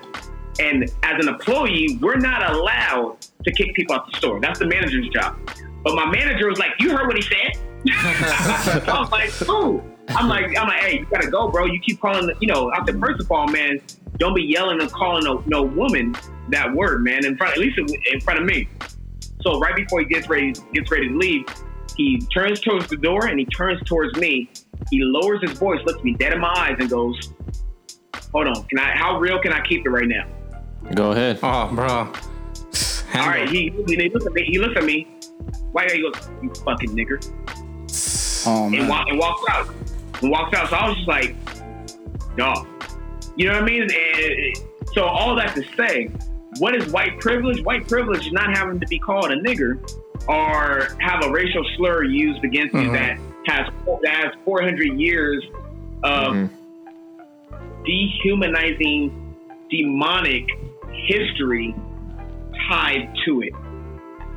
And as an employee, we're not allowed to kick people out the store. That's the manager's job. But my manager was like, "You heard what he said." I was like, "Ooh." I'm like, I'm like, hey, you gotta go, bro. You keep calling, the, you know. I said, first of all, man, don't be yelling and calling no, no woman that word, man, in front, at least in front of me. So right before he gets ready, gets ready to leave, he turns towards the door and he turns towards me. He lowers his voice, looks me dead in my eyes, and goes, "Hold on, can I? How real can I keep it right now?" Go ahead. Oh, bro. All right, he, he looks at me. He looks at me. White guy, he goes, "You fucking nigger," Oh and, man. walk, and walks out. And walks out. So I was just like, "Dog," you know what I mean? And so all that to say, what is white privilege? White privilege is not having to be called a nigger or have a racial slur used against you mm-hmm. that has that has 400 years of mm-hmm. dehumanizing, demonic history tied to it.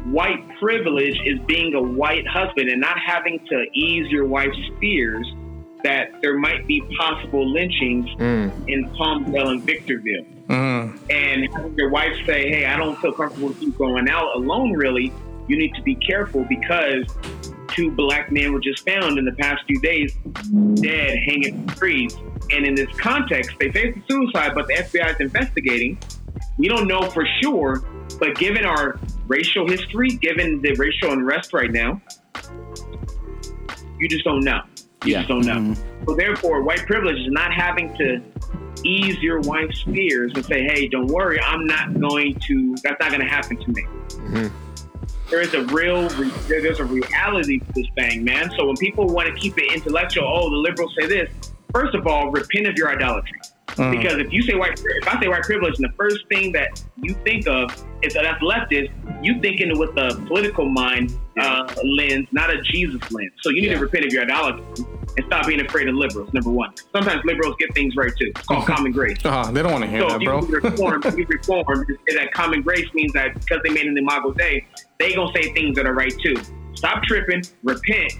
White privilege is being a white husband and not having to ease your wife's fears that there might be possible lynchings in Palmdale and Victorville. Mm. And having your wife say, Hey, I don't feel comfortable with you going out alone, really. You need to be careful because two black men were just found in the past few days dead hanging from trees. And in this context, they faced a suicide, but the FBI is investigating. We don't know for sure, but given our racial history, given the racial unrest right now, you just don't know. You Yeah. just don't know. Mm-hmm. So therefore, white privilege is not having to ease your wife's fears and say, "Hey, don't worry, I'm not going to. That's not going to happen to me." Mm-hmm. there is a real, there's a reality to this thing, man. So when people want to keep it intellectual, oh, the liberals say this. First of all, repent of your idolatry. Because if you say white, if I say white privilege, and the first thing that you think of is that that's leftist, you thinking with a political mind uh, lens, not a Jesus lens. So you need Yeah. to repent of your idolatry and stop being afraid of liberals. Number one. Sometimes liberals get things right too. It's called common grace. Uh, they don't want to hear So that, if you bro. reform, if you reform, you say that common grace means that because they made an imago Dei, they gonna say things that are right too. Stop tripping, repent,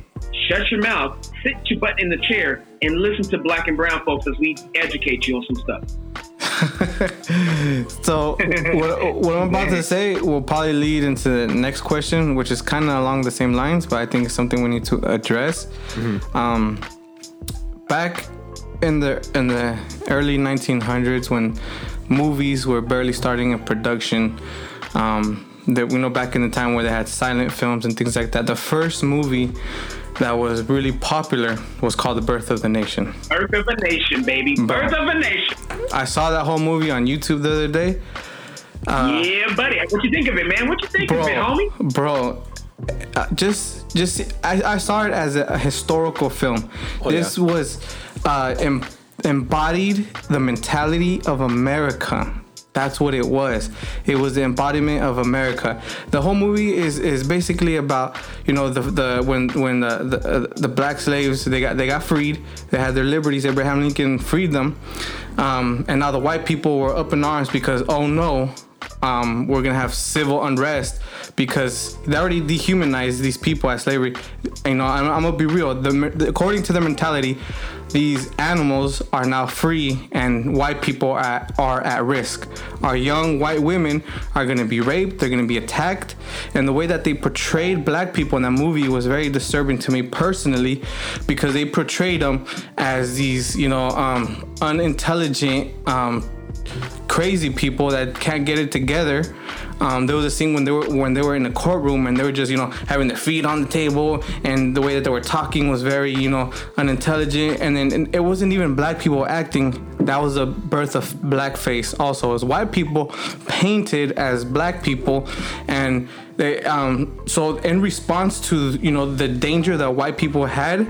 shut your mouth, sit your butt in the chair, and listen to black and brown folks as we educate you on some stuff. So what, what I'm about to say will probably lead into the next question, which is kind of along the same lines, but I think it's something we need to address. Um, back in the in the early 1900s, when movies were barely starting in production, um, that we know back in the time where they had silent films and things like that. The first movie that was really popular was called The Birth of the Nation. Birth of a nation, baby. Birth of a nation. I saw that whole movie on YouTube the other day. yeah, buddy. What you think of it, man? What you think of it, homie? bro uh, just just I, I saw it as a, a historical film this yeah. was uh em- embodied the mentality of america that's what it was. It was the embodiment of america. The whole movie is is basically about you know the the when when the the, the black slaves they got they got freed. They had their liberties. Abraham lincoln freed them. Um, and now the white people were up in arms because oh no um, we're gonna have civil unrest because they already dehumanized these people as slavery. You know, I'm, I'm gonna be real. The, according to their mentality, these animals are now free, and white people are, are at risk. Our young white women are gonna be raped. They're gonna be attacked, and the way that they portrayed black people in that movie was very disturbing to me personally, because they portrayed them as these, you know, um, unintelligent. Um, crazy people that can't get it together. Um, there was a scene when they were when they were in the courtroom and they were just you know having their feet on the table and the way that they were talking was very you know unintelligent and then and it wasn't even black people acting. That was a birth of blackface. Also, was white people painted as black people and they um, so in response to you know the danger that white people had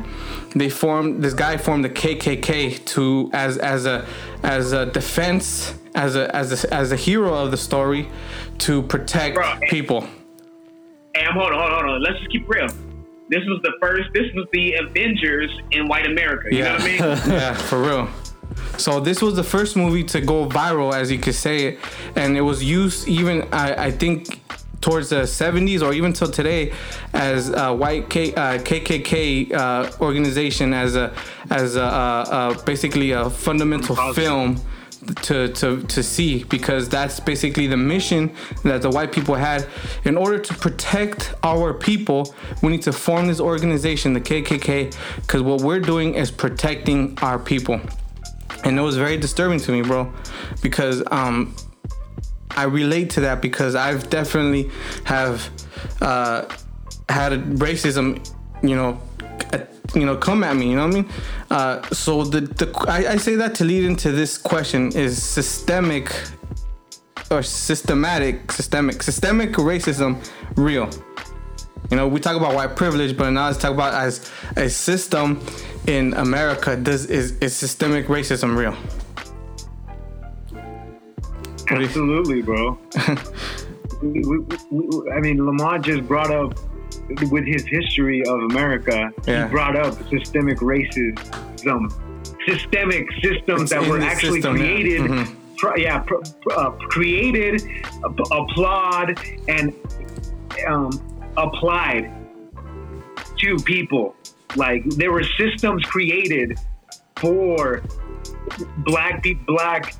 they formed this guy formed the KKK to as as a as a defense as a as a, as a hero of the story to protect Bro, people. Hey, I'm hold on, hold on, hold on. Let's just keep real. This was the first. This was the Avengers in white America. You know what I mean? yeah, for real. So this was the first movie to go viral, as you could say it, and it was used even I, I think towards the 70s or even till today as a white K, uh, KKK uh, organization as a as a, uh, uh, basically a fundamental film to, to to see because that's basically the mission that the white people had. In order to protect our people we need to form this organization the KKK because what we're doing is protecting our people. And it was very disturbing to me bro because um I relate to that because I've definitely have uh, had racism, you know, you know, come at me. You know what I mean? Uh, so the the I, I say that to lead into this question is systemic or systematic, systemic, systemic racism real? You know, we talk about white privilege, but now let's talk about as a system in America. Does is is systemic racism real? What you- Absolutely, bro. we, we, we, I mean, Lamar just brought up with his history of America. Yeah. He brought up systemic racism, systemic systems It's that were actually system, yeah. created. Mhm. pro- yeah, pro, pro- uh, created, ap- applaud, and um, applied to people. Like there were systems created for black people, black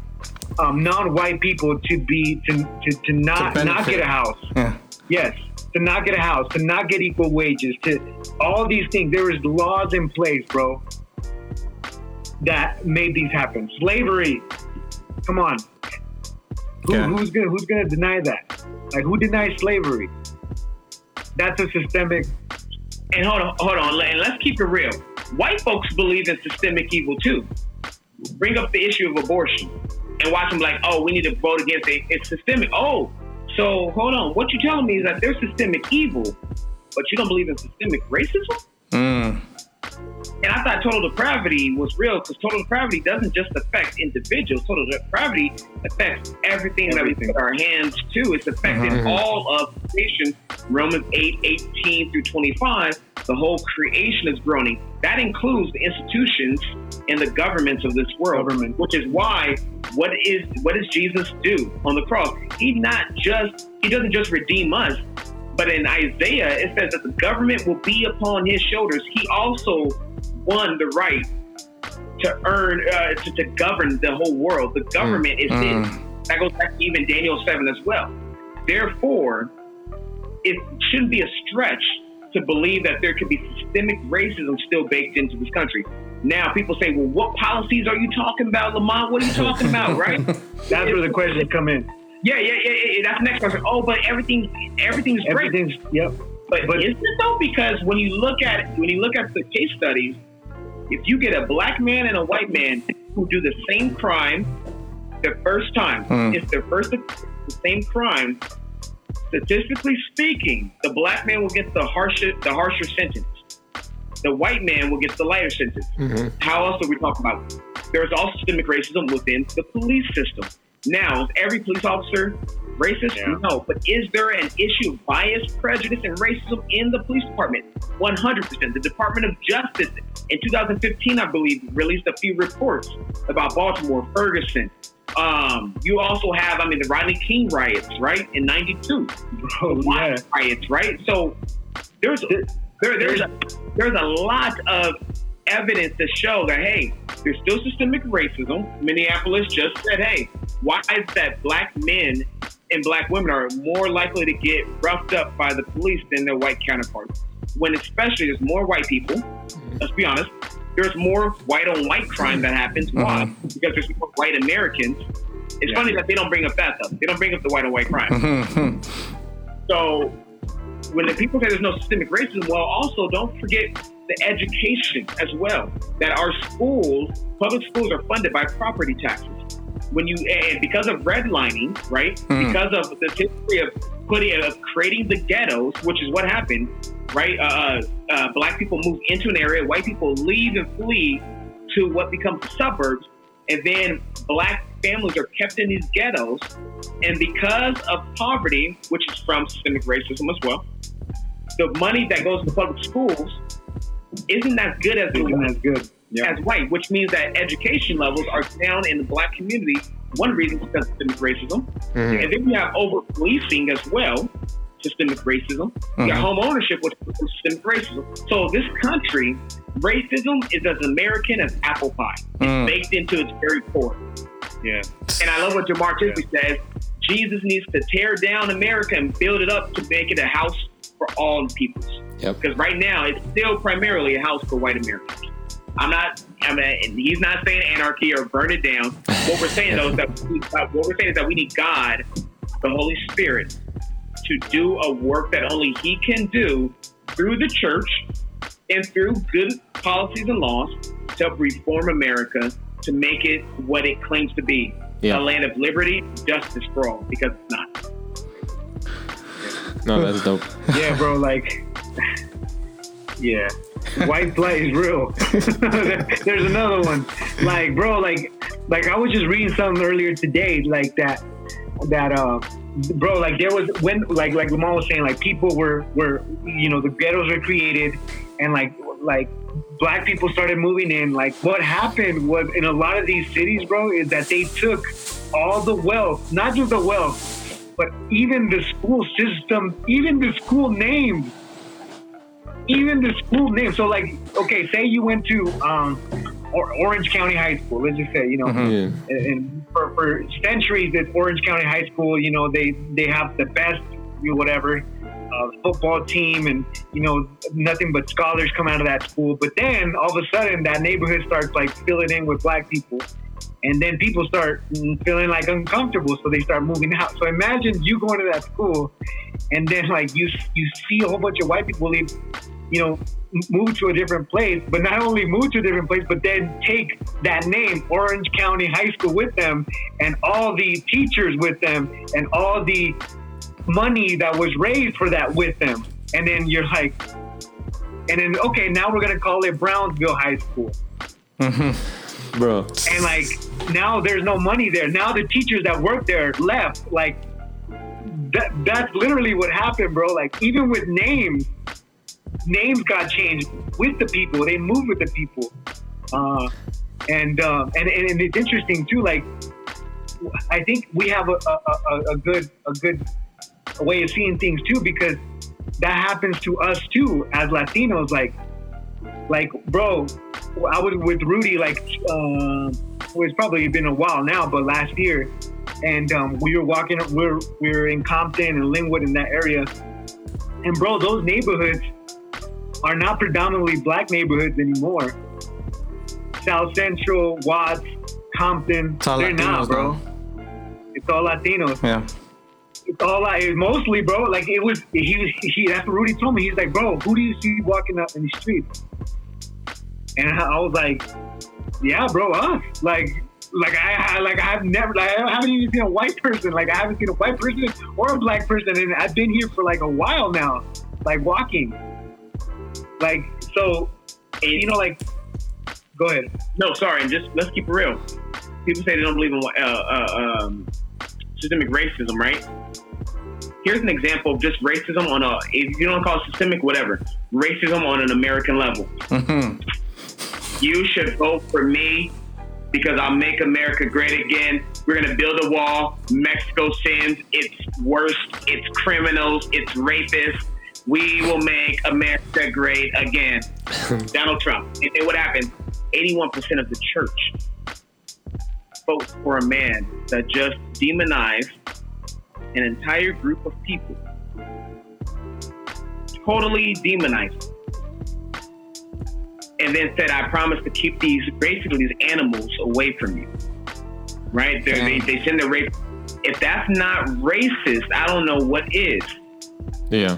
um, non-white people to be to to, to not To not get a house. Yeah. Yes, to not get a house, to not get equal wages, to all these things. There is laws in place, bro, that made these happen. Slavery. Come on. Who, Yeah. Who's gonna Who's gonna deny that? Like, who denies slavery? That's a systemic. And hold on, hold on, and let's keep it real. White folks believe in systemic evil too. Bring up the issue of abortion and watch them like, oh, we need to vote against it. It's systemic. Oh, So hold on. What you're telling me is that there's systemic evil, but you don't believe in systemic racism? Mm. And I thought total depravity was real because total depravity doesn't just affect individuals. Total depravity affects everything, that we put our hands to. It's affecting Mhm. all of creation. Romans 8, 18 through 25, the whole creation is groaning. That includes the institutions and the governments of this world. Government. Which is why what is what does Jesus do on the cross? He not just he doesn't just redeem us, but in Isaiah, it says that the government will be upon his shoulders. He also won the right to earn, uh, to, to govern the whole world. The government is Mm. That goes back to even Daniel 7 as well. Therefore, it shouldn't be a stretch to believe that there could be systemic racism still baked into this country. Now, people say, well, what policies are you talking about, Lamont? What are you talking about, right? That's where the questions come in. Yeah, yeah, yeah, yeah. That's the next question. Oh, but everything, everything's great. Everything's yep. But, But- isn't it though? Because when you look at when you look at the case studies, if you get a black man and a white man who do the same crime the first time, Hmm. it's their first the same crime. Statistically speaking, the black man will get the harsher the harsher sentence. The white man will get the lighter sentence. Mhm. How else are we talking about? There's also systemic racism within the police system. Now, is every police officer racist? Yeah. No. But is there an issue of bias, prejudice, and racism in the police department? 100%. The Department of Justice in 2015, I believe, released a few reports about Baltimore, Ferguson. Um, you also have, I mean, the Rodney King riots, right, in 92 Bro, yeah. riots, right? So there's there, there's a, there's a lot of evidence to show that hey, there's still systemic racism. Minneapolis just said, hey, why is that black men and black women are more likely to get roughed up by the police than their white counterparts? When especially there's more white people. Let's be honest. There's more white on white crime that happens. Why? Uh-huh. Because there's more white Americans. It's Yeah. funny that they don't bring up that though. They don't bring up the white on white crime. So when the people say there's no systemic racism, well, also don't forget the education as well. That our schools, public schools, are funded by property taxes. When you and because of redlining, right? Hmm. Because of the history of putting of creating the ghettos, which is what happened, right? Uh, uh, uh, black people move into an area, white people leave and flee to what becomes the suburbs, and then black families are kept in these ghettos. And because of poverty, which is from systemic racism as well, the money that goes to public schools isn't as good as the Isn't as good. Yeah. as white, which means that education levels are down in the black community. One reason is because of systemic racism. Mhm. And then we have over policing as well, systemic racism. Mhm. home ownership, which is systemic racism. So this country, racism is as American as apple pie. Mm. Baked into its very core. Yeah. And I love what Jemar Tisby says. Jesus needs to tear down America and build it up to make it a house for all peoples. Yep. Because right now it's still primarily a house for white Americans. I'm not. I mean, he's not saying anarchy or burn it down. What we're saying though is that we, uh, what we're saying is that we need God, the Holy Spirit, to do a work that only He can do through the church and through good policies and laws to help reform America to make it what it claims to be Yeah. a land of liberty, justice for all, because it's not. No, that's dope. Yeah, bro. Like, yeah, white flight is real. There's another one. Like, bro. Like, like I was just reading something earlier today. Like that. That uh, bro. Like there was when like like Lamar was saying. Like people were were you know the ghettos were created, and like like black people started moving in. Like what happened was in a lot of these cities, bro, is that they took all the wealth, not just the wealth, but even the school system, even the school names, even the school name. So, like, okay, say you went to um, or- Orange County High School. Let's just say, you know, Mhm. And, and for, for centuries at Orange County High School, you know, they they have the best, you know, whatever. Uh, football team and you know nothing but scholars come out of that school but then all of a sudden that neighborhood starts like filling in with black people and then people start mm, feeling like uncomfortable so they start moving out so imagine you going to that school and then like you you see a whole bunch of white people leave you know move to a different place but not only move to a different place but then take that name orange county high school with them and all the teachers with them and all the money that was raised for that with them. And then you're like, and then okay, now we're gonna call it Brownsville High School. Mm-hmm. bro. And like now there's no money there. Now the teachers that work there left. Like that that's literally what happened, bro. Like even with names, names got changed with the people. They moved with the people. Uh, and, um, and and and it's interesting too. Like I think we have a, a, a, good a good way of seeing things too because that happens to us too as Latinos. Like like bro, I was with Rudy like uh, well, it's probably been a while now, but last year, and um, we were walking. We're we're in Compton and Lynwood in that area, and bro, those neighborhoods are not predominantly black neighborhoods anymore. South Central, Watts, Compton, It's all they're not, bro. now. It's all Latinos. Yeah. It's all I mostly, bro. Like it was, he was. He that's what Rudy told me. He's like, bro, who do you see walking up in the street? And I was like, yeah, bro, us. Like, like I, I like I've never, like, I haven't even seen a white person. Like I haven't seen a white person or a black person, and I've been here for like a while now, like walking. Like so, you know, like, go ahead. No, sorry, and just let's keep it real. People say they don't believe in uh, uh, um, systemic racism, right? Here's an example of just racism on a, if you don't call it systemic, whatever, racism on an American level. Mhm. You should vote for me because I'll make America great again. We're going to build a wall. Mexico sins. It's worst. It's criminals. It's rapists. We will make America great again. Donald Trump. And then what happened? 81% of the church vote for a man that just demonized an entire group of people. Totally demonized. And then said, I promise to keep these, basically, these animals away from you. Right? They they send the rape. If that's not racist, I don't know what is. Yeah.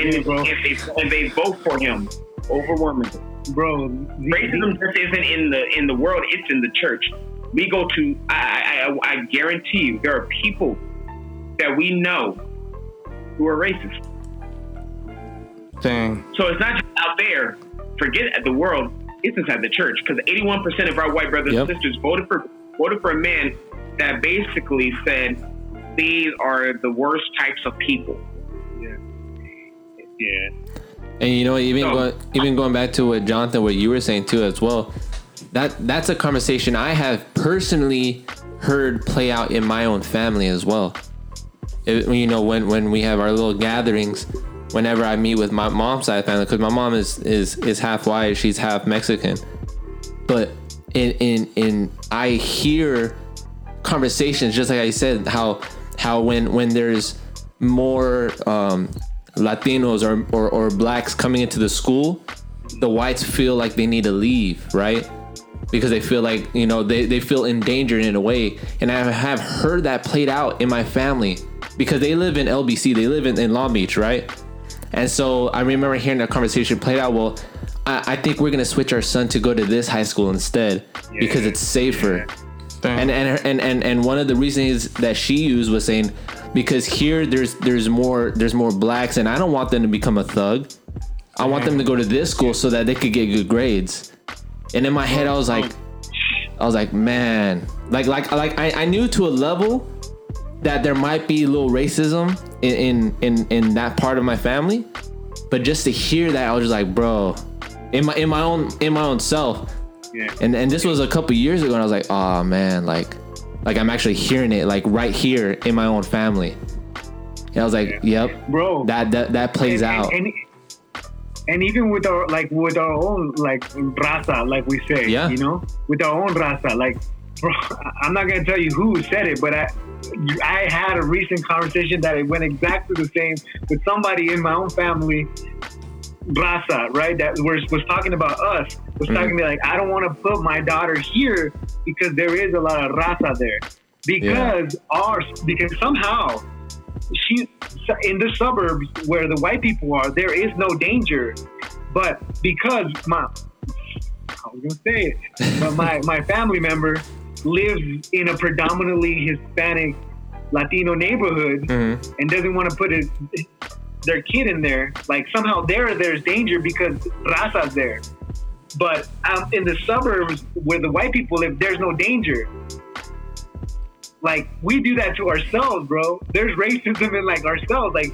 And Yeah, bro. if they if they vote for him overwhelmingly, bro. racism just isn't in the in the world; it's in the church. We go to. I, I I guarantee you, there are people that we know who are racist. Dang. So it's not just out there. Forget at the world. It's inside the church because 81% of our white brothers Yep. and sisters voted for voted for a man that basically said these are the worst types of people. Yeah. And you know, even So- going even going back to what Jonathan, what you were saying too as well. That that's a conversation I have personally heard play out in my own family as well. It- you know, when when we have our little gatherings, whenever I meet with my mom's side family, because my mom is is is half white, she's half Mexican. But in in in I hear conversations just like I said how how when when there's more um, Latinos or, or or blacks coming into the school, the whites feel like they need to leave, right? Because they feel like you know they, they feel endangered in a way, and I have heard that played out in my family because they live in LBC, they live in, in Long Beach, right? And so I remember hearing that conversation played out. Well, I, I think we're gonna switch our son to go to this high school instead because it's safer. And and, and and and one of the reasons that she used was saying because here there's there's more there's more blacks and I don't want them to become a thug. I want them to go to this school so that they could get good grades. And in my head I was like I was like, man, like like like I, I knew to a level that there might be a little racism in, in in in that part of my family, but just to hear that I was just like, bro, in my in my own in my own self, Yeah. and and this was a couple years ago, and I was like, oh man, like like I'm actually hearing it like right here in my own family. And I was like, yep, bro. that that that plays and, out. And, and, and even with our like with our own like raza, like we say, Yeah. you know, with our own raza, like, bro, I'm not gonna tell you who said it, but I, I had a recent conversation that it went exactly the same with somebody in my own family, raza, right? That was was talking about us. Was Mm-hmm. talking to me like, I don't want to put my daughter here because there is a lot of raza there, because ours, because somehow she in the suburbs where the white people are, there is no danger. But because my I was gonna say it, but my, my family member lives in a predominantly Hispanic Latino neighborhood Mhm. and doesn't want to put his, their kid in there, like somehow there there's danger because Raza's there. But um, in the suburbs where the white people live, there's no danger. Like we do that to ourselves, bro. There's racism in like ourselves, like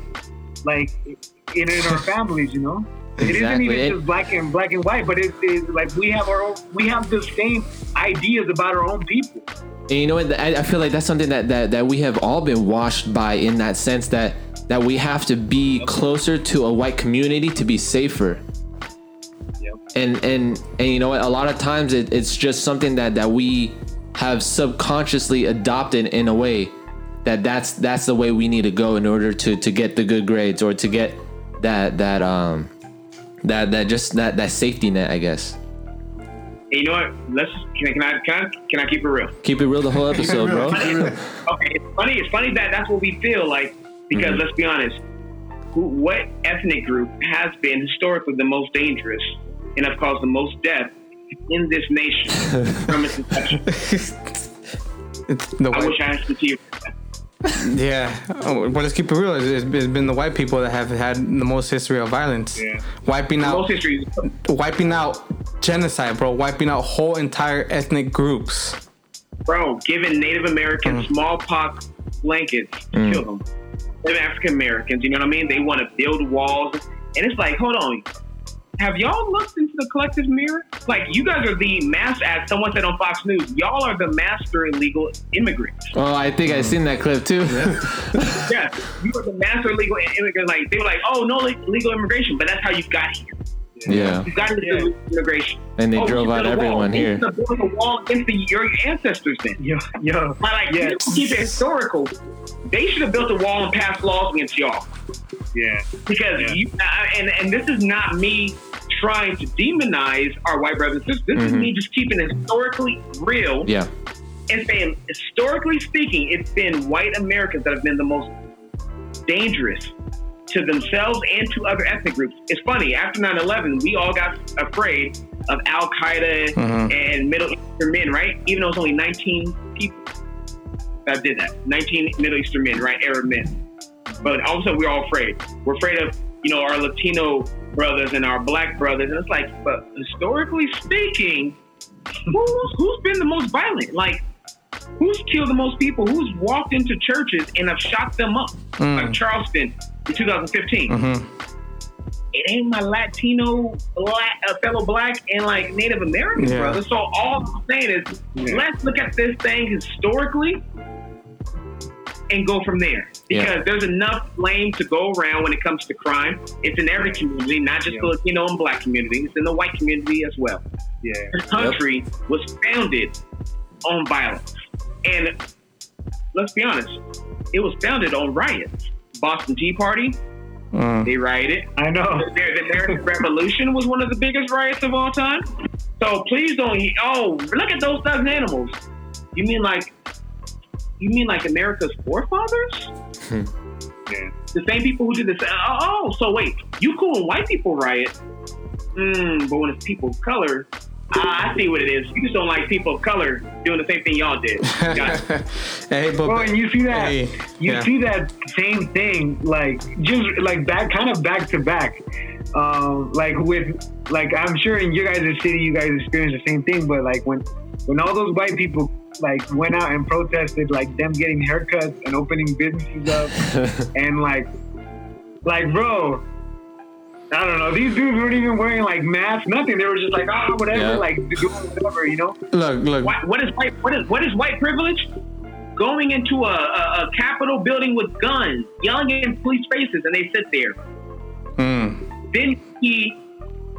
like in, in our families, you know. It isn't even just black and black and white, but it is like we have our own, we have the same ideas about our own people. And you know what? I, I feel like that's something that, that that we have all been washed by in that sense that that we have to be closer to a white community to be safer. Yep. And and and you know what? A lot of times it, it's just something that that we have subconsciously adopted in a way that that's that's the way we need to go in order to to get the good grades or to get that that um that that just that that safety net, I guess. And you know what? Let's can, I- can I can I, can I keep it real? Keep it real the whole episode, bro. Okay, it's funny. It's funny that that's what we feel like because Mm-hmm. let's be honest. Who, what ethnic group has been historically the most dangerous and have caused the most death in this nation from its inception? The I white, wish I had some tea. yeah. Oh, well, let's keep it real. It's, it's been the white people that have had the most history of violence, Yeah. wiping out, Most history. wiping out genocide, bro. Wiping out whole entire ethnic groups. bro, giving Native Americans mm. smallpox blankets to mm. kill them. Them African Americans, you know what I mean? They want to build walls. And it's like, hold on. Have y'all looked into the collective mirror? Like, you guys are the mass, as someone said on Fox News, y'all are the master illegal immigrants. Oh, I think I seen that clip too. Yeah, you are the master illegal immigrants. Like, they were like, oh, no le- legal immigration, but that's how you got here. Yeah. You got into Yeah. legal immigration. And they Oh, drove out built wall. everyone here. should have built a wall against the, your ancestors then. Yo, yo, But like, Yeah. you keep it historical. They should have built a wall and passed laws against y'all yeah, because Yeah. you uh, and and this is not me trying to demonize our white brothers and sisters. This is Mhm. me just keeping it historically real Yeah. and saying, historically speaking, it's been white Americans that have been the most dangerous to themselves and to other ethnic groups. It's funny, after 9 11, we all got afraid of Al Qaeda Mhm. and Middle Eastern men, right? Even though it's only 19 people that did that. 19 Middle Eastern men, right? Arab men. But all of a sudden, we're all afraid. We're afraid of, you know, our Latino brothers and our black brothers. And it's like, but historically speaking, who's, who's been the most violent? Like, who's killed the most people? Who's walked into churches and have shot them up? Mm. Like Charleston 2015. Mhm. It ain't my Latino black, uh, fellow black and like Native American Yeah. brothers. So all I'm saying is, Yeah. let's look at this thing historically and go from there. Yeah. Because there's enough blame to go around when it comes to crime. It's in every community, not just Yeah. the Latino and black community. It's in the white community as well. yeah. This country was founded on violence. And let's be honest, it was founded on riots. Boston Tea Party, Mm. they rioted. I know. The, the American Revolution was one of the biggest riots of all time. So please don't. Oh, look at those thugs and animals. You mean like, you mean like America's forefathers? Yeah. The same people who did this. Oh, oh, so wait, you cool when white people riot? Mm, but when it's people of color, ah, I see what it is. You just don't like people of color doing the same thing y'all did. Hey, but Bro, and you see that Hey, you yeah. see that same thing like just like back kind of back to back. Um, like with like I'm sure in your guys' city you guys experience the same thing, but like when when all those white people like went out and protested like them getting haircuts and opening businesses up and like like bro I don't know. These dudes weren't even wearing like masks, nothing. They were just like, ah, whatever, Yeah. like doing whatever, you know. look, look. What, what is white? What is what is white privilege? Going into a, a, a Capitol building with guns, yelling in police faces, and they sit there. Mm. Then he,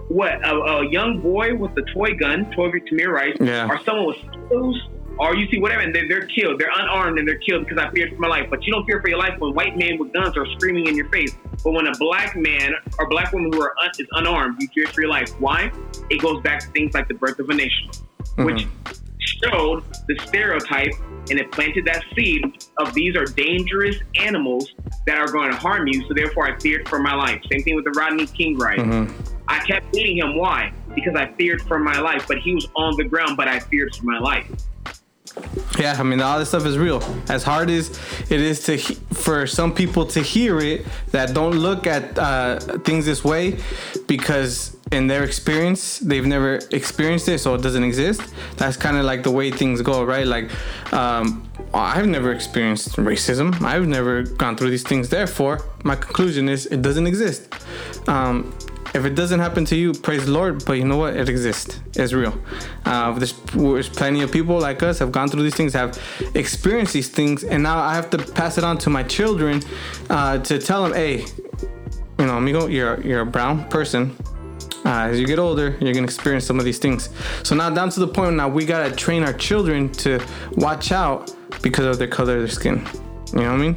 what a, a young boy with a toy gun, toy Tamir Rice, Yeah. or someone with skills, or you see whatever, and they're, they're killed. They're unarmed and they're killed because I feared for my life. But you don't fear for your life when white men with guns are screaming in your face. But when a black man or black woman who are un, is unarmed, you fear for your life. Why? It goes back to things like the birth of a nation, which showed the stereotype and it planted that seed of these are dangerous animals that are going to harm you. So therefore, I feared for my life. Same thing with the Rodney King riot. Mhm. I kept beating him. Why? Because I feared for my life. But he was on the ground, but I feared for my life. Yeah, I mean, all this stuff is real. As hard as it is to he- for some people to hear it that don't look at uh, things this way, because in their experience they've never experienced it, so it doesn't exist. That's kind of like the way things go, right? Like, um, I've never experienced racism. I've never gone through these things. Therefore, my conclusion is it doesn't exist. Um, if it doesn't happen to you, praise the Lord. But you know what? It exists. It's real. Uh, there's, there's plenty of people like us have gone through these things, have experienced these things, and now I have to pass it on to my children uh, to tell them, hey, you know, amigo, you're you're a brown person. Uh, as you get older, you're gonna experience some of these things. So now down to the point now we gotta train our children to watch out because of their color of their skin. You know what I mean?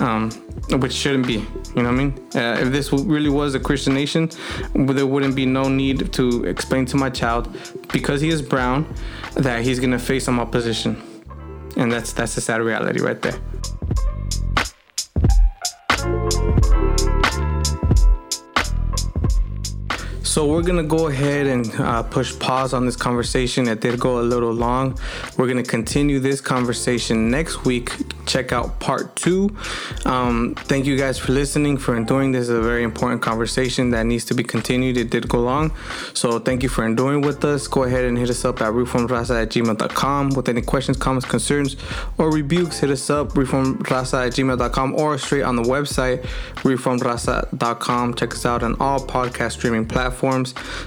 Um, which shouldn't be. You know what I mean? Uh, if this really was a Christian nation, there wouldn't be no need to explain to my child because he is brown that he's gonna face some opposition, and that's that's a sad reality right there. So we're gonna go ahead and uh, push pause on this conversation. It did go a little long. We're gonna continue this conversation next week. Check out part two. Um, thank you guys for listening, for enduring. This is a very important conversation that needs to be continued. It did go long, so thank you for enduring with us. Go ahead and hit us up at reformraza at gmail.com with any questions, comments, concerns, or rebukes. Hit us up reformraza at gmail.com or straight on the website reformraza.com. Check us out on all podcast streaming platforms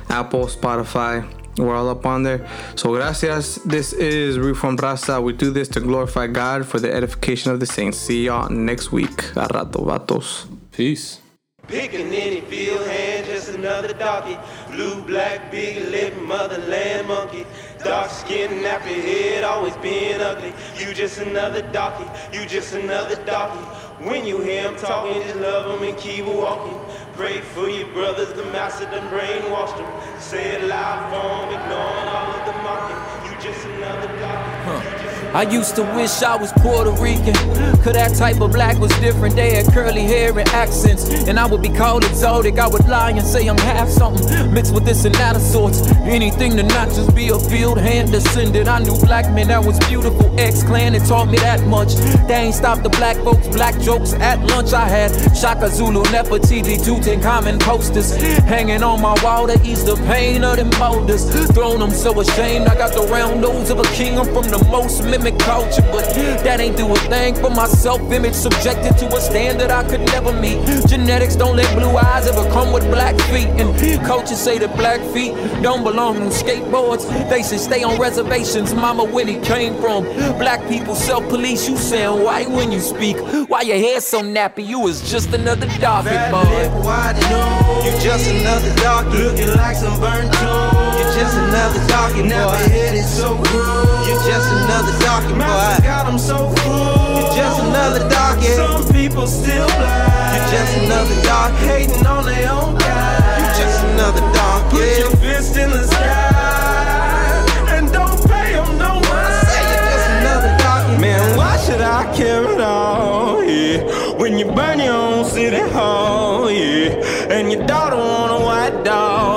Apple, Spotify. We're all up on there. So, gracias. This is Reformed Raza. We do this to glorify God for the edification of the saints. See y'all next week. A rato, vatos. Peace. Picking any field hand, just another doggy. Blue, black, big lip, motherland monkey. Dark skin, nappy head, always being ugly. You just another doggy, you just another doggy. When you hear him talking, just love him and keep walking. Pray for your brothers, the master done brainwashed them. Say it loud for him, ignoring all of the mocking. You just another. You just I used to wish I was Puerto Rican. Cause that type of black was different. They had curly hair and accents. And I would be called exotic. I would lie and say I'm half something. Mixed with this and that of sorts. Anything to not just be a field hand descendant. I knew black men that was beautiful. X Clan and taught me that much. They ain't stopped the black folks, black jokes at lunch. I had Shaka Zulu, Nefertiti, Tutankhamun posters. Hanging on my wall to ease the pain of them boulders. Thrown them so ashamed. I got the round nose of a king. I'm from the most culture, but that ain't do a thing for my self-image. Subjected to a standard I could never meet. Genetics don't let blue eyes ever come with black feet, and coaches say that black feet don't belong on skateboards. They should stay on reservations. Mama, when he came from, black people self-police. You sound white when you speak. Why your hair so nappy? You was just another Fat boy. lip, wide nose. You just another darky. Looking like some burnt toast. You just another darky, Never head is so gross. You just another darky, boy. got 'em so full. You just another darky. Some people still blind. You're just another dark hating on their own guy. You're just another darky. Put your fist in the sky and don't pay 'em no mind. I say you're just another darky. Man, why should I care at all? Yeah, when you burn your own city hall, yeah, and your daughter want a white dog,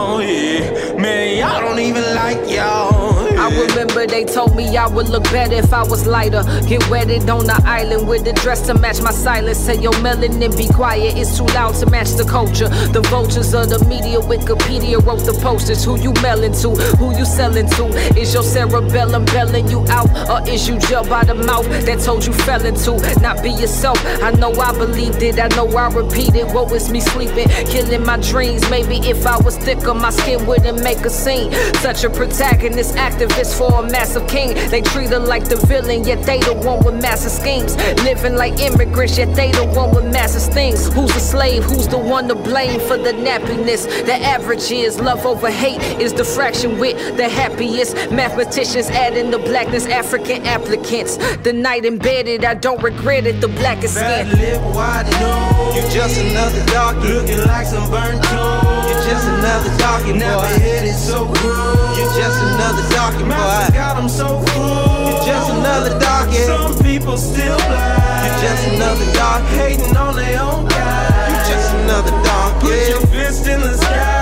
they told me I would look better if I was lighter. Get wetted on the island with a dress to match my silence. Say your melanin be quiet, it's too loud to match the culture. The vultures of the media, Wikipedia wrote the posters. Who you mailing to? Who you selling to? Is your cerebellum belling you out? Or is you jail by the mouth that told you fell into? Not be yourself. I know I believed it, I know I repeated. What was me sleeping? Killing my dreams. Maybe if I was thicker, my skin wouldn't make a scene. Such a protagonist, activist for a massive king. They treat her like the villain, yet they the one with massive schemes. Living like immigrants, yet they the one with massive things. Who's the slave? Who's the one to blame for the nappiness? The average is love over hate is the fraction with the happiest. Mathematicians adding the blackness, African applicants. The night embedded, I don't regret it. The blackest Fat skin. lip, wide nose. You just another darky. Looking like some burnt toast. You just another darky, boy. Never head is so gross. You just another darky, boy. Got 'em so full. You just another darky. Some people still blind. You're just another dark hating on their own guy. You're just another dark. Put your fist in the sky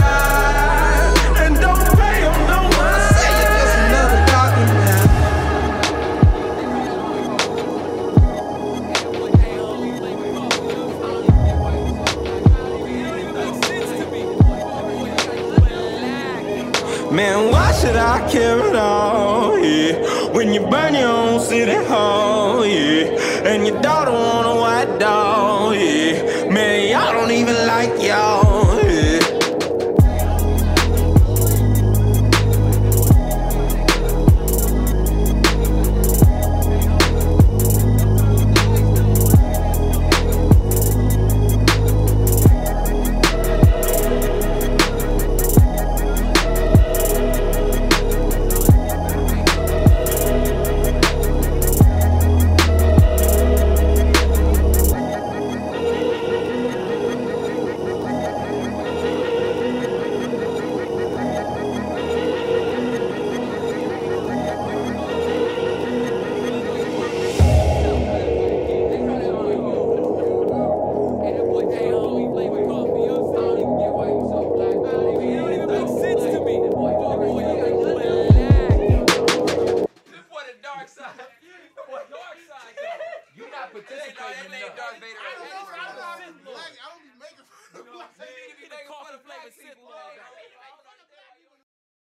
Man, why should I care at all? Yeah, when you burn your own city hall, yeah, and your daughter want a white dog,